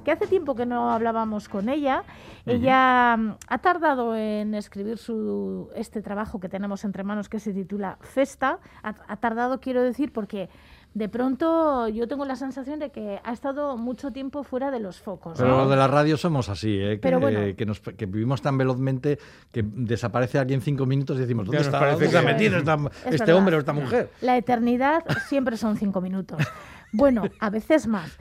que hace tiempo que no hablábamos con ella. Ella mm, ha tardado en escribir su, este trabajo que tenemos entre manos que se titula Festa. Ha, ha tardado, quiero decir, porque de pronto yo tengo la sensación de que ha estado mucho tiempo fuera de los focos. Pero ¿no? los de la radio somos así, ¿eh? que, Pero bueno. que, nos- que vivimos tan velozmente que desaparece alguien cinco minutos y decimos, ¿dónde está, parece dónde que- metido esta- Es este verdad. hombre o esta mujer? La eternidad siempre son cinco minutos. Bueno, a veces más.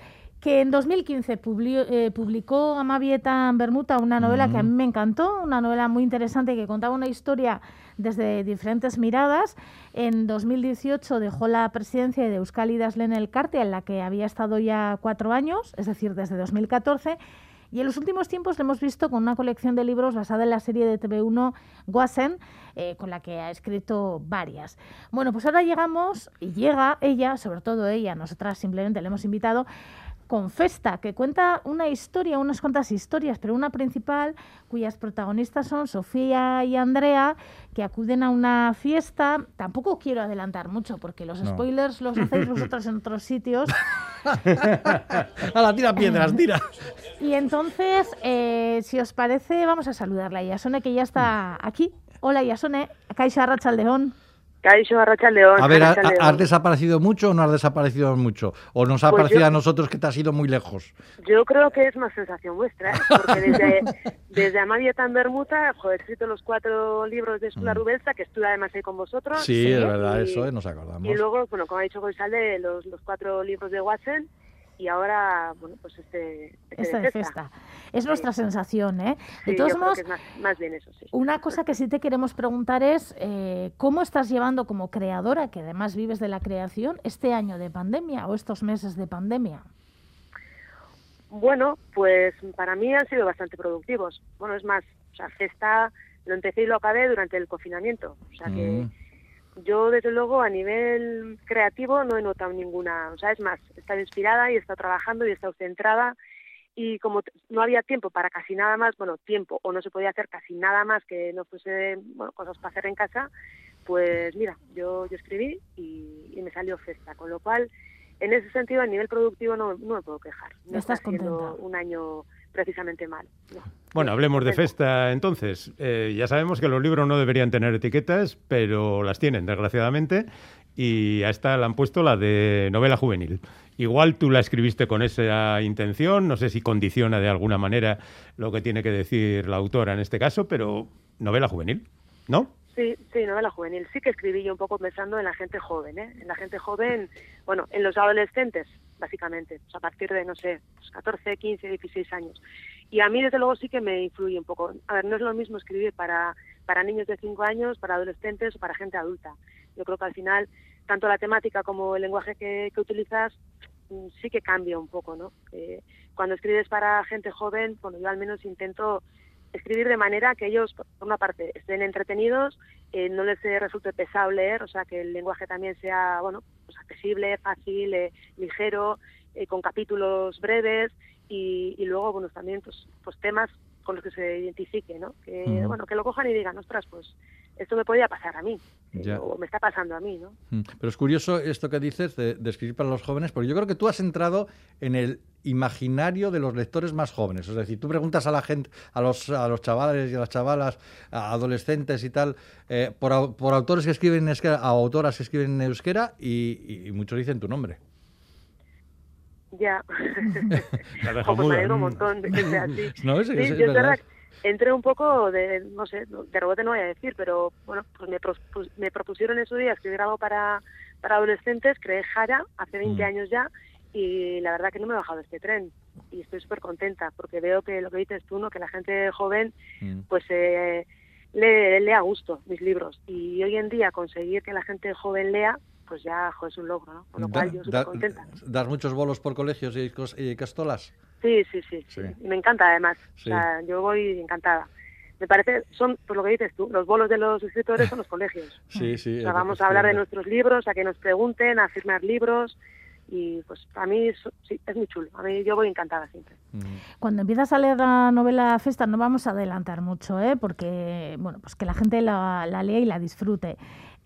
Que en 2015 publi- eh, publicó Amavieta en Bermuda una novela que a mí me encantó, una novela muy interesante que contaba una historia desde diferentes miradas. En 2018 dejó la presidencia de Euskal Idazlen Elkarte, en la que había estado ya cuatro años, es decir, desde 2014. Y en los últimos tiempos le hemos visto con una colección de libros basada en la serie de TV1 Guasen, eh, con la que ha escrito varias. Bueno, pues ahora llegamos, y llega ella, sobre todo ella, nosotras simplemente le hemos invitado, con Festa, que cuenta una historia, unas cuantas historias, pero una principal, cuyas protagonistas son Sofía y Andrea, que acuden a una fiesta. Tampoco quiero adelantar mucho, porque los No. spoilers los hacéis vosotros en otros sitios. A la tira piedras, tira. Y entonces, eh, si os parece, vamos a saludarla a Yasone, que ya está aquí. Hola, Yasone. Caixa Rachaldeón. Caixo Arrachaldeón. A ver, ¿ha-. ¿has desaparecido mucho o no has desaparecido mucho? ¿O nos ha Pues parecido yo- a nosotros que te has ido muy lejos? Yo creo que es más sensación vuestra, ¿eh? porque desde, desde Amavieta en Bermuda he escrito los cuatro libros de Escula Rubelsa, que estuve además ahí con vosotros. Sí, es verdad, y- eso, eh, nos acordamos. Y luego, bueno, como ha dicho Goisalde, los, los cuatro libros de Watson y ahora, bueno, pues este, este Esta de Festa. Es nuestra sensación, ¿eh? De Sí, todos yo creo modos, que es más, más bien eso, sí. una cosa que sí te queremos preguntar es eh, cómo estás llevando como creadora, que además vives de la creación, este año de pandemia o estos meses de pandemia. Bueno, pues para mí han sido bastante productivos. Bueno, es más, o sea, Festa lo empecé y lo acabé durante el confinamiento. O sea que Mm. Yo, desde luego, a nivel creativo no he notado ninguna. O sea, es más, he estado inspirada y he estado trabajando y he estado centrada. Y como no había tiempo para casi nada más, bueno, tiempo, o no se podía hacer casi nada más que no fuese bueno, cosas para hacer en casa, pues mira, yo, yo escribí y, y me salió Festa. Con lo cual, en ese sentido, a nivel productivo no, no me puedo quejar. No Estás contenta. un año precisamente mal. no. Bueno, hablemos de festa entonces. Eh, ya sabemos que los libros no deberían tener etiquetas, pero las tienen, desgraciadamente. Y a esta la han puesto la de novela juvenil. Igual tú la escribiste con esa intención, no sé si condiciona de alguna manera lo que tiene que decir la autora en este caso, pero novela juvenil, ¿no? Sí, sí, novela juvenil. Sí que escribí yo un poco pensando en la gente joven, ¿eh? En la gente joven, bueno, en los adolescentes, básicamente, pues a partir de, no sé, pues 14, 15, 16 años. Y a mí, desde luego, sí que me influye un poco. A ver, no es lo mismo escribir para, para niños de 5 años, para adolescentes o para gente adulta. Yo creo que al final, tanto la temática como el lenguaje que, que utilizas mm, sí que cambia un poco, ¿no? Eh, cuando escribes para gente joven, bueno, yo al menos intento escribir de manera que ellos, por una parte, estén entretenidos, eh, no les resulte pesado leer, o sea, que el lenguaje también sea, bueno, pues accesible, fácil, eh, ligero, eh, con capítulos breves y, y, luego, bueno, también pues, pues temas con los que se identifique, ¿no? Que, bueno, que lo cojan y digan, ostras, pues esto me podía pasar a mí, o me está pasando a mí, ¿no? Pero es curioso esto que dices de, de, escribir para los jóvenes, porque yo creo que tú has entrado en el imaginario de los lectores más jóvenes. Es decir, tú preguntas a la gente, a los, a los chavales y a las chavalas, a adolescentes y tal, eh, por, por, autores que escriben en euskera, a autoras que escriben en euskera y, y muchos dicen tu nombre. Ya. pues me alegro un montón de que sea así. No, es, sí, es, verdad. Entré un poco de, no sé, de rebote no voy a decir, pero bueno, pues me, propus, me propusieron en su día escribir algo para, para adolescentes, creé Jara hace 20 mm. años ya, y la verdad que no me he bajado de este tren y estoy súper contenta porque veo que lo que dices tú, ¿no? que la gente joven mm. pues eh, lee, lee, a gusto mis libros y hoy en día conseguir que la gente joven lea pues ya jo, es un logro, ¿no? Con lo cual yo súper contenta. ¿Das muchos bolos por colegios y, y castolas? Sí, sí, sí, sí, Y me encanta además. Sí. O sea, yo voy encantada. Me parece, son, por lo que dices tú, los bolos de los escritores son los colegios. Sí, sí. O sea, vamos a hablar de nuestros libros, a que nos pregunten, a firmar libros, y pues a mí es, sí, es muy chulo. A mí yo voy encantada siempre. Cuando empiezas a leer la novela Festa no vamos a adelantar mucho, ¿eh? porque bueno, pues que la gente la, la lea y la disfrute.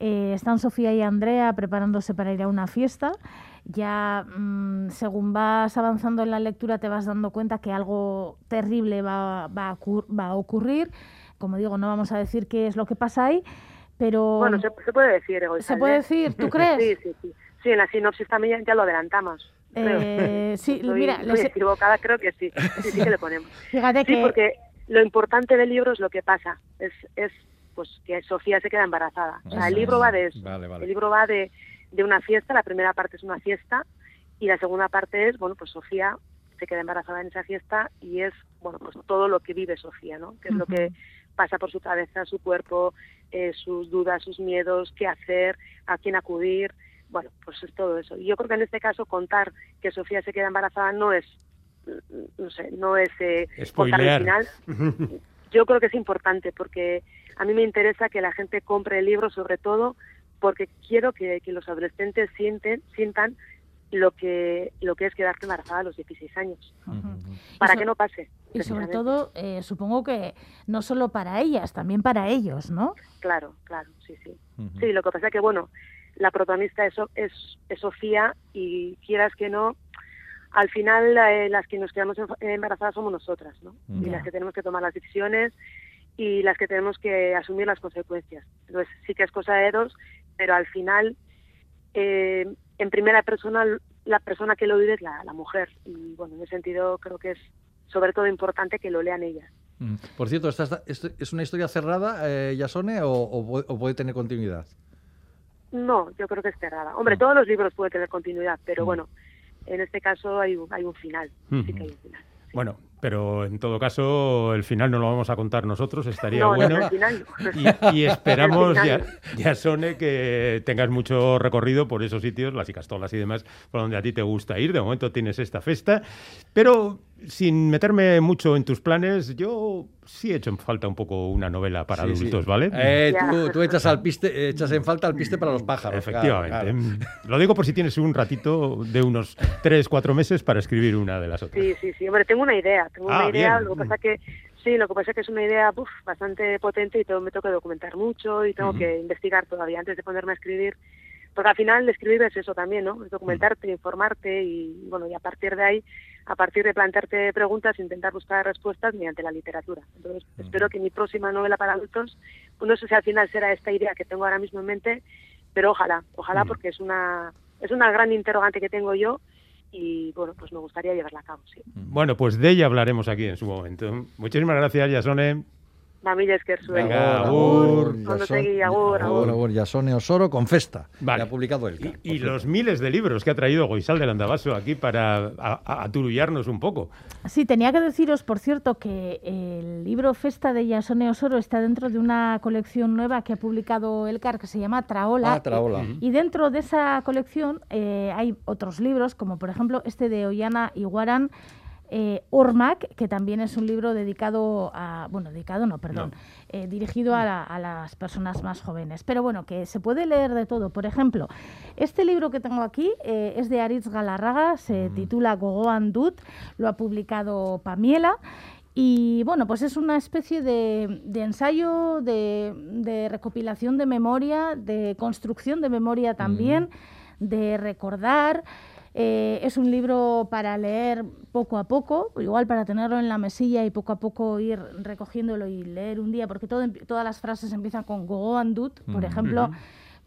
Eh, están Sofía y Andrea preparándose para ir a una fiesta. Ya mmm, según vas avanzando en la lectura te vas dando cuenta que algo terrible va, va, a, va a ocurrir. Como digo, no vamos a decir qué es lo que pasa ahí, pero... Bueno, se, se puede decir, ¿Se puede decir? ¿Tú crees? sí, sí, sí. Sí, en la sinopsis también ya lo adelantamos. Eh, sí, estoy, mira, estoy les... equivocada, creo que sí. Sí, sí que le ponemos. Fíjate sí, que... porque lo importante del libro es lo que pasa. Es, es pues que Sofía se queda embarazada. O sea, el libro va de eso. Vale, vale. El libro va de, de una fiesta. La primera parte es una fiesta y la segunda parte es, bueno, pues Sofía se queda embarazada en esa fiesta y es, bueno, pues todo lo que vive Sofía, ¿no? Que es uh -huh. lo que pasa por su cabeza, su cuerpo, eh, sus dudas, sus miedos, qué hacer, a quién acudir bueno, pues es todo eso. Y yo creo que en este caso contar que Sofía se queda embarazada no es, no sé, no es eh, contar el final. Yo creo que es importante porque a mí me interesa que la gente compre el libro sobre todo porque quiero que, que los adolescentes sienten, sientan lo que lo que es quedarte embarazada a los 16 años uh -huh. para so, que no pase y sobre todo eh, supongo que no solo para ellas también para ellos no claro claro sí sí uh -huh. sí lo que pasa es que bueno la protagonista es, es, es Sofía y quieras que no, al final eh, las que nos quedamos embarazadas somos nosotras, ¿no? Y las que tenemos que tomar las decisiones y las que tenemos que asumir las consecuencias. Entonces sí que es cosa de dos, pero al final, eh, en primera persona, la persona que lo vive es la, la, mujer. Y bueno, en ese sentido creo que es sobre todo importante que lo lean ellas. Mm. Por cierto, ¿esta, ¿es una historia cerrada, eh, Yasone, o, o, o puede tener continuidad? No, yo creo que es cerrada. Hombre, todos los libros pueden tener continuidad, pero bueno, en este caso hay un, hay un final. Sí que hay un final. Sí. Bueno, pero en todo caso, el final no lo vamos a contar nosotros, estaría no, bueno. No, final no. y, y, esperamos, ya, ya, Sone, que tengas mucho recorrido por esos sitios, las Icastolas y demás, por donde a ti te gusta ir. De momento tienes esta festa, pero sin meterme mucho en tus planes, yo sí he hecho en falta un poco una novela para sí, adultos, sí. ¿vale? Eh, tú, tú, echas, al piste, echas en falta al piste para los pájaros. Efectivamente. Claro, claro. Lo digo por si tienes un ratito de unos 3, 4 meses para escribir una de las otras. Sí, sí, sí. Hombre, tengo una idea. Tengo ah, una idea. Bien. Lo que pasa que Sí, lo que pasa es que es una idea uf, bastante potente y todo, me tengo que documentar mucho y tengo uh -huh. que investigar todavía antes de ponerme a escribir. Porque al final escribir es eso también, ¿no? Es documentarte, informarte y, bueno, y a partir de ahí, a partir de plantearte preguntas, intentar buscar respuestas mediante la literatura. Entonces, uh -huh. espero que mi próxima novela para adultos, pues no sé si al final será esta idea que tengo ahora mismo en mente, pero ojalá, ojalá porque es una, es una gran interrogante que tengo yo y bueno, pues me gustaría llevarla a cabo, sí. Bueno, pues de ella hablaremos aquí en su momento. Muchísimas gracias, Yasone. Mamilla Esquerzuel. Venga, agur. Agur, Agur, agur. agur, Jasone Osoro con Festa. Vale. que ha publicado el Y, y los miles de libros que ha traído Goisal del Andabaso aquí para aturullarnos un poco. Sí, tenía que deciros, por cierto, que el libro Festa de Yasone Osoro está dentro de una colección nueva que ha publicado Elcar que se llama Traola. Ah, Traola. Y, y dentro de esa colección eh, hay otros libros, como por ejemplo este de Ollana Iguaran, eh, Ormac, que también es un libro dedicado a, bueno, dedicado no, perdón, eh, dirigido a, la- a las personas más jóvenes. Pero bueno, que se puede leer de todo. Por ejemplo, este libro que tengo aquí eh, es de Aritz Galarraga, se titula Gogoan Dut, lo ha publicado Pamiela. Y bueno, pues es una especie de, de ensayo, de, de recopilación de memoria, de construcción de memoria también, de recordar. Eh, es un libro para leer poco a poco, igual para tenerlo en la mesilla y poco a poco ir recogiéndolo y leer un día, porque todo, empie- todas las frases empiezan con gogoan dut, por ejemplo,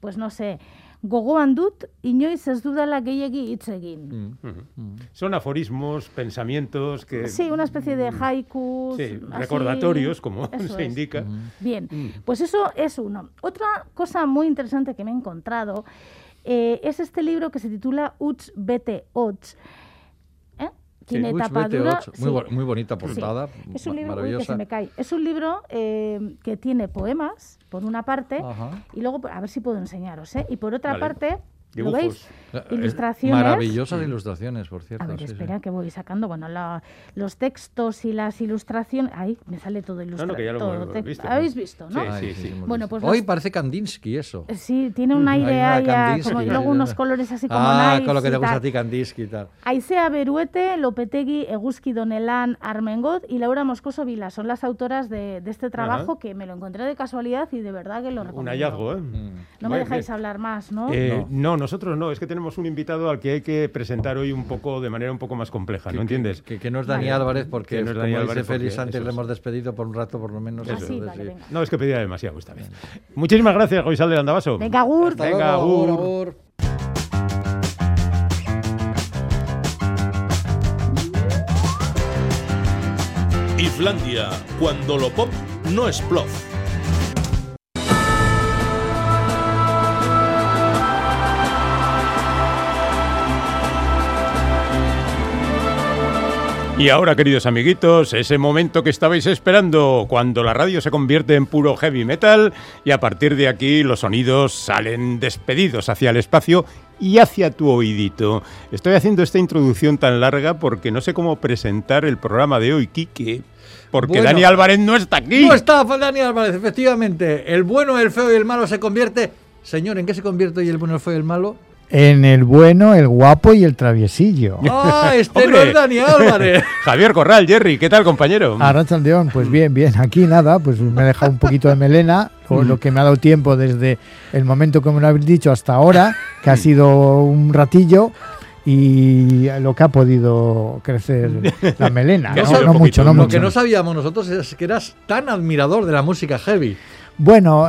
pues no sé, gogoan dut, inoiz ez dudala gehiegi hitz egin. Son aforismos, pensamientos que... Sí, una especie de haikus. Sí, así. recordatorios, como Eso se es. indica. Bien, pues eso es uno. Otra cosa muy interesante que me he encontrado eh, es este libro que se titula Uts Bete Ots. ¿Eh? Tiene Uy, tapa vete, dura. ocho. Muy, sí. muy bonita Sí. portada. Es un libro que se maravillosa. me cae. Es un libro eh, que tiene poemas, por una parte, Ajá. y luego, a ver si puedo enseñaros, ¿eh? Y por otra Vale. parte, ¿lo veis? Eh, Ilustraciones. Maravillosas ilustraciones, por cierto. A ver, sí, sí. espera que voy sacando. Bueno, la- los textos y las ilustraciones. Ahí me sale todo ilustrado. que ya lo todo hemos visto, ¿no? Habéis visto, ¿no? Sí, Ay, sí, sí. Bueno, pues Hoy los- parece Kandinsky eso. Sí, tiene una idea una ya, Kandinsky, como- y luego unos colores así como Ah, nice con lo que te gusta a tal. ti, Kandinsky y tal. Aizea Beruete, Lopetegi, Eguzki Donelan, Armengot y Laura Moscoso Vila son las autoras de, de este trabajo que me lo encontré de casualidad y de verdad que lo Un recomiendo. hallazgo, ¿eh? No me dejáis bien. hablar más, ¿no? Eh, no. nosotros no, es que tenemos un invitado al que hay que presentar hoy un poco de manera un poco más compleja, ¿no entiendes? Que, que no es Dani Vale. Álvarez, porque Que no es como Dani dice Álvarez, Félix antes eso le hemos despedido por un rato por lo menos. Ah, sí, entonces, vale, sí. No, es que pedía demasiado esta vez. Muchísimas gracias, Goisal del Andabaso. Venga, Gur. Venga, agur. agur. Islandia, cuando lo pop no es plof. Y ahora, queridos amiguitos, ese momento que estabais esperando, cuando la radio se convierte en puro heavy metal y a partir de aquí los sonidos salen despedidos hacia el espacio y hacia tu oídito. Estoy haciendo esta introducción tan larga porque no sé cómo presentar el programa de hoy, Quique, porque Bueno. Dani Álvarez no está aquí. No está Dani Álvarez, efectivamente. El bueno, el feo y el malo se convierte. Señor, ¿en qué se convierte hoy el bueno, el feo y el malo? En el bueno, el guapo y el traviesillo. ¡Ah, este no es Dani Álvarez! Javier Corral, Jerry, ¿qué tal, compañero? Arracha León, pues bien, bien. Aquí nada, pues me he dejado un poquito de melena, o lo que me ha dado tiempo desde el momento que me lo habéis dicho hasta ahora, que ha sido un ratillo, y lo que ha podido crecer la melena. No, no un mucho, no Lo mucho. que no sabíamos nosotros es que eras tan admirador de la música heavy. Bueno,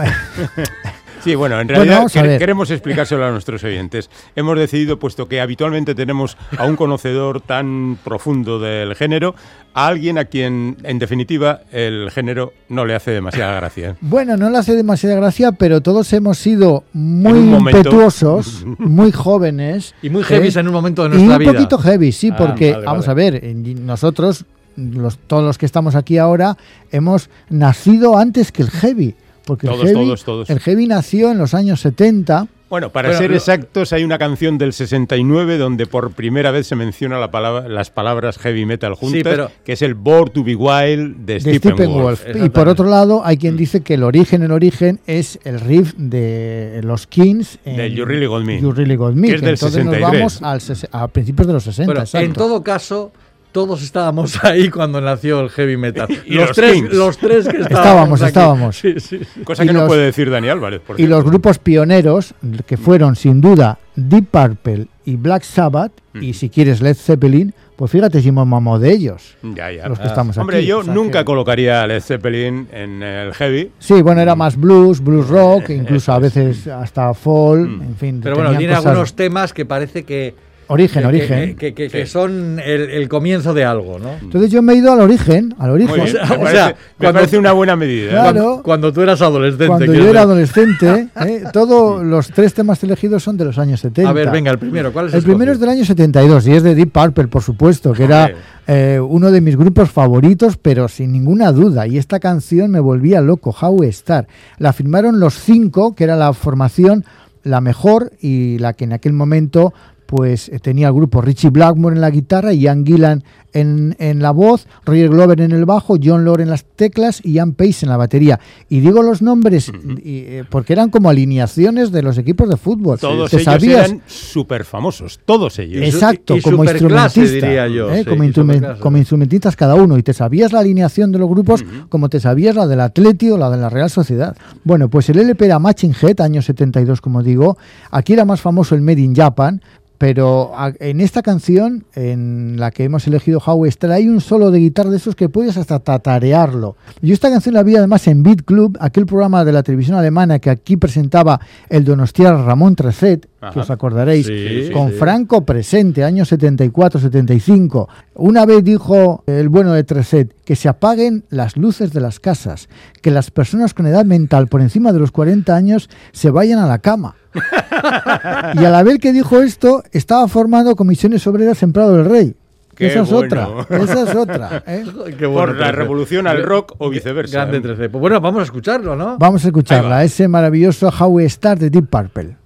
Sí, bueno, en realidad queremos explicárselo a nuestros oyentes. Hemos decidido, puesto que habitualmente tenemos a un conocedor tan profundo del género, a alguien a quien, en definitiva, el género no le hace demasiada gracia. Bueno, no le hace demasiada gracia, pero todos hemos sido muy un impetuosos, muy jóvenes. Y muy heavy ¿eh? en un momento de Y nuestra un vida. poquito heavy, sí, Ah, porque, vale, vamos vale. a ver, nosotros, los, todos los que estamos aquí ahora, hemos nacido antes que el heavy. Porque Todos, el, heavy, todos, todos. el heavy nació en los años 70. Bueno, para Bueno, ser lo- exactos, hay una canción del 69 donde por primera vez se menciona la palabra, las palabras heavy metal juntas, pero- que es el Born to be Wild de, de Steppenwolf. Steppenwolf. Y por otro lado, hay Mm. quien dice que el origen, el origen es el riff de los Kings. en Del You Really Got Me, You Really Got Me, que es del entonces 63. nos vamos al a principios de los 60. Pero en todo caso, todos estábamos ahí cuando nació el heavy metal. Y los, los tres, Kings. los tres que estábamos. Estábamos, aquí. estábamos. Sí, sí, sí. Cosa Y que no puede decir Dani Álvarez. por Y los grupos pioneros, que fueron sin duda Deep Purple y Black Sabbath, y si quieres Led Zeppelin, pues fíjate si hemos mamado de ellos. Ya, ya. Los que estamos Hombre, aquí. yo O sea nunca que- colocaría a Led Zeppelin en el heavy. Sí, bueno, era más blues, blues rock, incluso a veces hasta folk, en fin. Pero bueno, tiene cosas- algunos temas que parece que, Origen, que, origen. Que, que- que son el, el comienzo de algo, ¿no? Entonces yo me he ido al origen, al origen. Bien, O sea, me o sea, parece, me cuando- parece una buena medida. ¿eh? Claro. Cuando, cuando tú eras adolescente. Cuando yo era adolescente, ¿eh? todos los tres temas elegidos son de los años 70. A ver, venga, el primero. ¿Cuál es El primero es del año 72 y es de Deep Purple, por supuesto, que era eh, uno de mis grupos favoritos, pero sin ninguna duda. Y esta canción me volvía loco, How Star. La firmaron los cinco, que era la formación la mejor y la que en aquel momento pues eh, tenía el grupo Richie Blackmore en la guitarra, Ian Gillan en, en la voz, Roger Glover en el bajo, John Lord en las teclas y Ian Pace en la batería. Y digo los nombres y, eh, porque eran como alineaciones de los equipos de fútbol. Todos ¿Te ellos sabías? eran súper famosos, todos ellos. Exacto, y como superclase, instrumentista. diría yo, ¿eh? sí, como, como instrumentistas cada uno. Y te sabías la alineación de los grupos como te sabías la del Atleti o la de la Real Sociedad. Bueno, pues el LP era Matching Head, año 72, como digo. Aquí era más famoso el Made in Japan. Pero en esta canción, en la que hemos elegido How Star, hay un solo de guitarra de esos que puedes hasta tatarearlo. Yo esta canción la vi además en Beat Club, aquel programa de la televisión alemana que aquí presentaba el donostiar Ramón Treset, que os acordaréis, Sí, con sí. Franco presente, años 74-75. Una vez dijo el bueno de Treset que se apaguen las luces de las casas, que las personas con edad mental por encima de los 40 años se vayan a la cama. y a la vez que dijo esto, estaba formando comisiones obreras en Prado del Rey. Qué esa es bueno. otra, esa es otra. ¿eh? Qué Por la revolución al rock o viceversa. Grande 13. Pues bueno, vamos a escucharlo, ¿no? Vamos a escucharla, va. ese maravilloso How We Start de Deep Purple.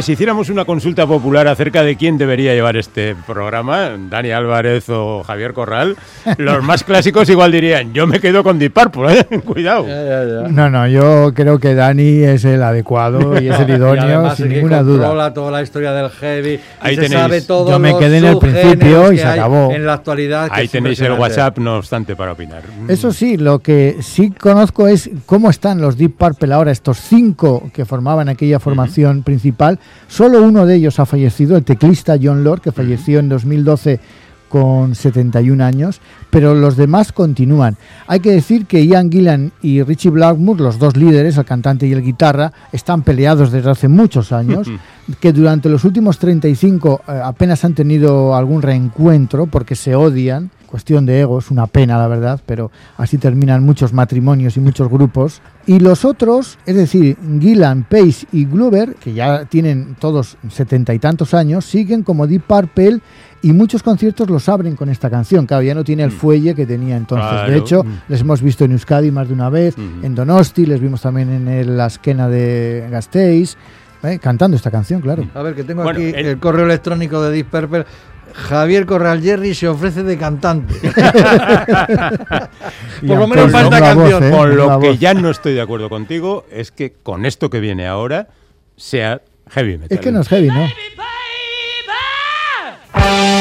Hombre, si hiciéramos una consulta popular acerca de quién debería llevar este programa, Dani Álvarez o Javier Corral, los más clásicos igual dirían, yo me quedo con Deep Purple, ¿eh? cuidado. Ya, ya, ya. No, no, yo creo que Dani es el adecuado y es el idóneo, sin es que ninguna duda. controla toda la historia del heavy. y Ahí se tenéis. sabe todo Yo me quedé en el principio y se acabó. En la actualidad. Ahí tenéis el. WhatsApp, no obstante, para opinar. Eso sí, lo que sí conozco es cómo están los Deep Purple ahora, estos cinco que formaban aquella formación principal. Solo uno de ellos ha fallecido, el teclista John Lord, que falleció en 2012 con 71 años, pero los demás continúan. Hay que decir que Ian Gillan y Richie Blackmore, los dos líderes, el cantante y el guitarra, están peleados desde hace muchos años, que durante los últimos 35 eh, apenas han tenido algún reencuentro porque se odian, cuestión de egos, una pena la verdad, pero así terminan muchos matrimonios y muchos grupos. Y los otros, es decir, Gillan, Pace y Glover, que ya tienen todos setenta y tantos años, siguen como Deep Purple y muchos conciertos los abren con esta canción. Claro, ya no tiene el fuelle que tenía entonces. Claro. De hecho, Mm. les hemos visto en Euskadi más de una vez, Ujú. en Donosti, les vimos también en la esquena de Gasteiz, eh, cantando esta canción, claro. A ver, que tengo Bueno, aquí el- el correo electrónico de Deep Purple. Javier Corral Jerry se ofrece de cantante. Por lo menos con falta voz, canción. ¿eh? Con lo que voz. ya no estoy de acuerdo contigo es que con esto que viene ahora sea heavy metal. Es que no es heavy, ¿no? So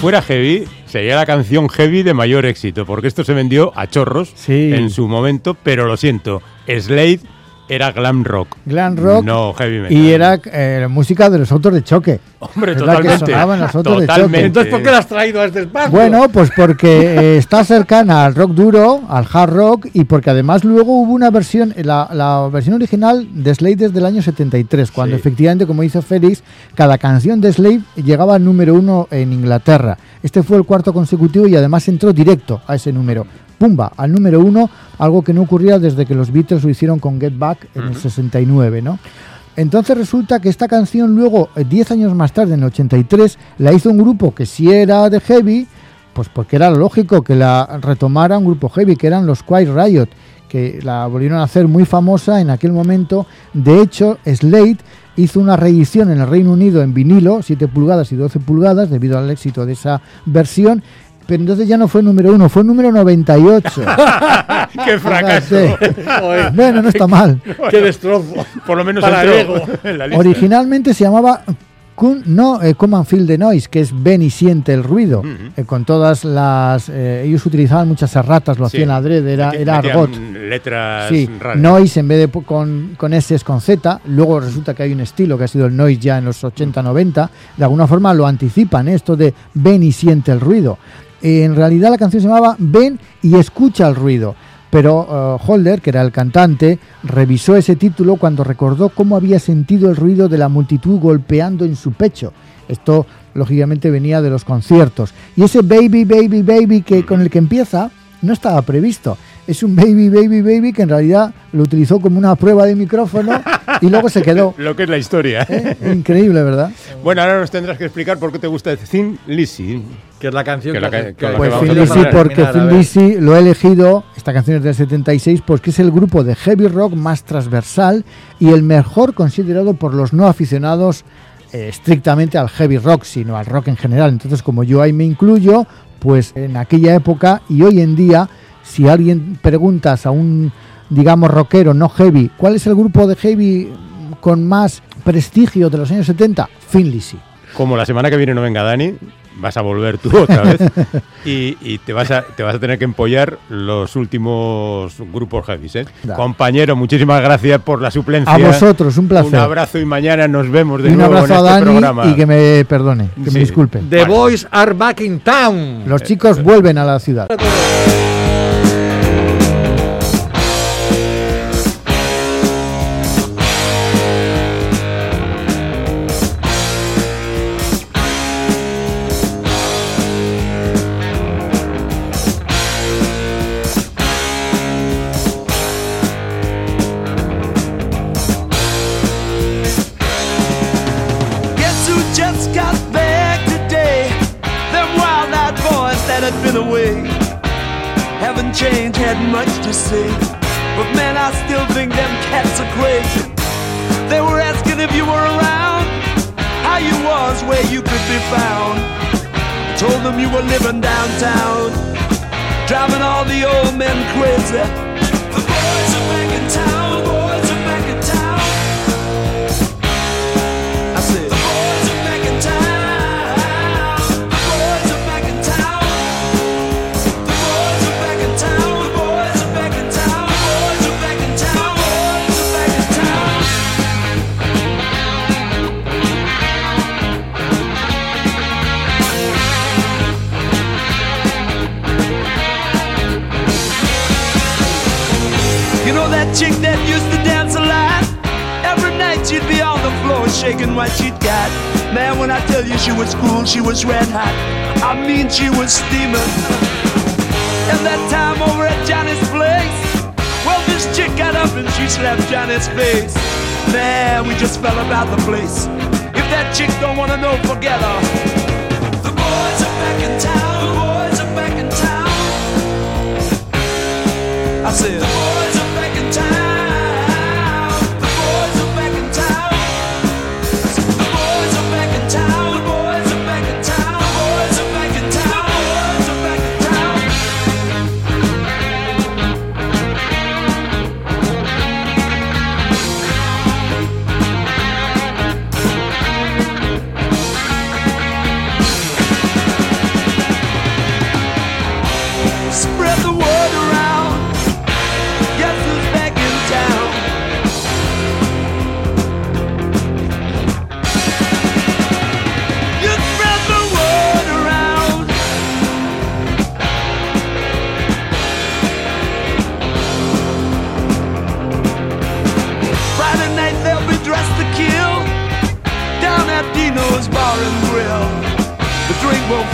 fuera heavy, sería la canción heavy de mayor éxito, porque esto se vendió a chorros Sí. en su momento, pero lo siento, Slade era glam rock. Glam rock. No heavy metal. Y era eh, música de los autos de choque. Hombre, es la que totalmente. sonaba en los autos de choque. Totalmente. Entonces, ¿por qué lo has traído a este espacio? Bueno, pues porque eh, está cercana al rock duro, al hard rock, y porque además luego hubo una versión, la, la versión original de Slade es del año 73, cuando Sí. efectivamente, como dice Félix, cada canción de Slade llegaba al número uno en Inglaterra. Este fue el cuarto consecutivo y además entró directo a ese número. Pumba, al número uno, algo que no ocurría desde que los Beatles lo hicieron con Get Back en el 69, ¿no? Entonces resulta que esta canción luego, eh, 10 años más tarde, en el 83, la hizo un grupo que sí era de heavy, pues porque era lógico que la retomara un grupo heavy, que eran los Quiet Riot, que la volvieron a hacer muy famosa en aquel momento. De hecho, Slade hizo una reedición en el Reino Unido en vinilo, 7 pulgadas y 12 pulgadas, debido al éxito de esa versión. Pero entonces ya no fue número uno, fue número 98. ¡Qué fracaso! Bueno, no está mal. ¡Qué destrozo! Por lo menos Para entró en la lista. Originalmente se llamaba Kun- no eh, Come and Feel the Noise, que es ven y siente el ruido, eh, con todas las... eh, ellos utilizaban muchas erratas, lo Sí. hacían adrede, era, era argot. letras Sí, raras. noise en vez de con, con S es con Z. Luego resulta que hay un estilo que ha sido el noise ya en los 80-90. De alguna forma lo anticipan, ¿eh? esto de ven y siente el ruido. En realidad la canción se llamaba Ven y escucha el ruido. Pero eh, Holder, que era el cantante, revisó ese título cuando recordó cómo había sentido el ruido de la multitud golpeando en su pecho. Esto, lógicamente, venía de los conciertos. Y ese baby, baby, baby que con el que empieza no estaba previsto. Es un baby, baby, baby que en realidad lo utilizó como una prueba de micrófono y luego se quedó. Lo que es la historia. ¿Eh? Increíble, ¿verdad? Bueno, ahora nos tendrás que explicar por qué te gusta Thin Lizzy. Que es la canción Que la que- Pues que vamos Thin a Lizzy, terminar. porque. Lizzy lo he elegido, esta canción es del 76, porque es el grupo de heavy rock más transversal y el mejor considerado por los no aficionados eh, estrictamente al heavy rock, sino al rock en general. Entonces, como yo ahí me incluyo, pues en aquella época y hoy en día, si alguien preguntas a un, digamos, rockero no heavy, ¿cuál es el grupo de heavy con más prestigio de los años 70? Thin Lizzy. Como la semana que viene no venga Dani, vas a volver tú otra vez y, y te, vas a, te vas a tener que empollar los últimos grupos heavy. ¿eh? Compañero, muchísimas gracias por la suplencia. A vosotros, un placer. Un abrazo y mañana nos vemos de Y un nuevo abrazo en a este Dani programa. y que me perdone, que Sí. me disculpe. The Boys are back in town. Los chicos vuelven a la ciudad. She was cool, she was red hot. I mean, she was steaming. And that time over at Johnny's place, well, this chick got up and she slapped Johnny's face. Man, we just fell about the place. If that chick don't wanna know, forget her. The boys are back in town. The boys are back in town. I said,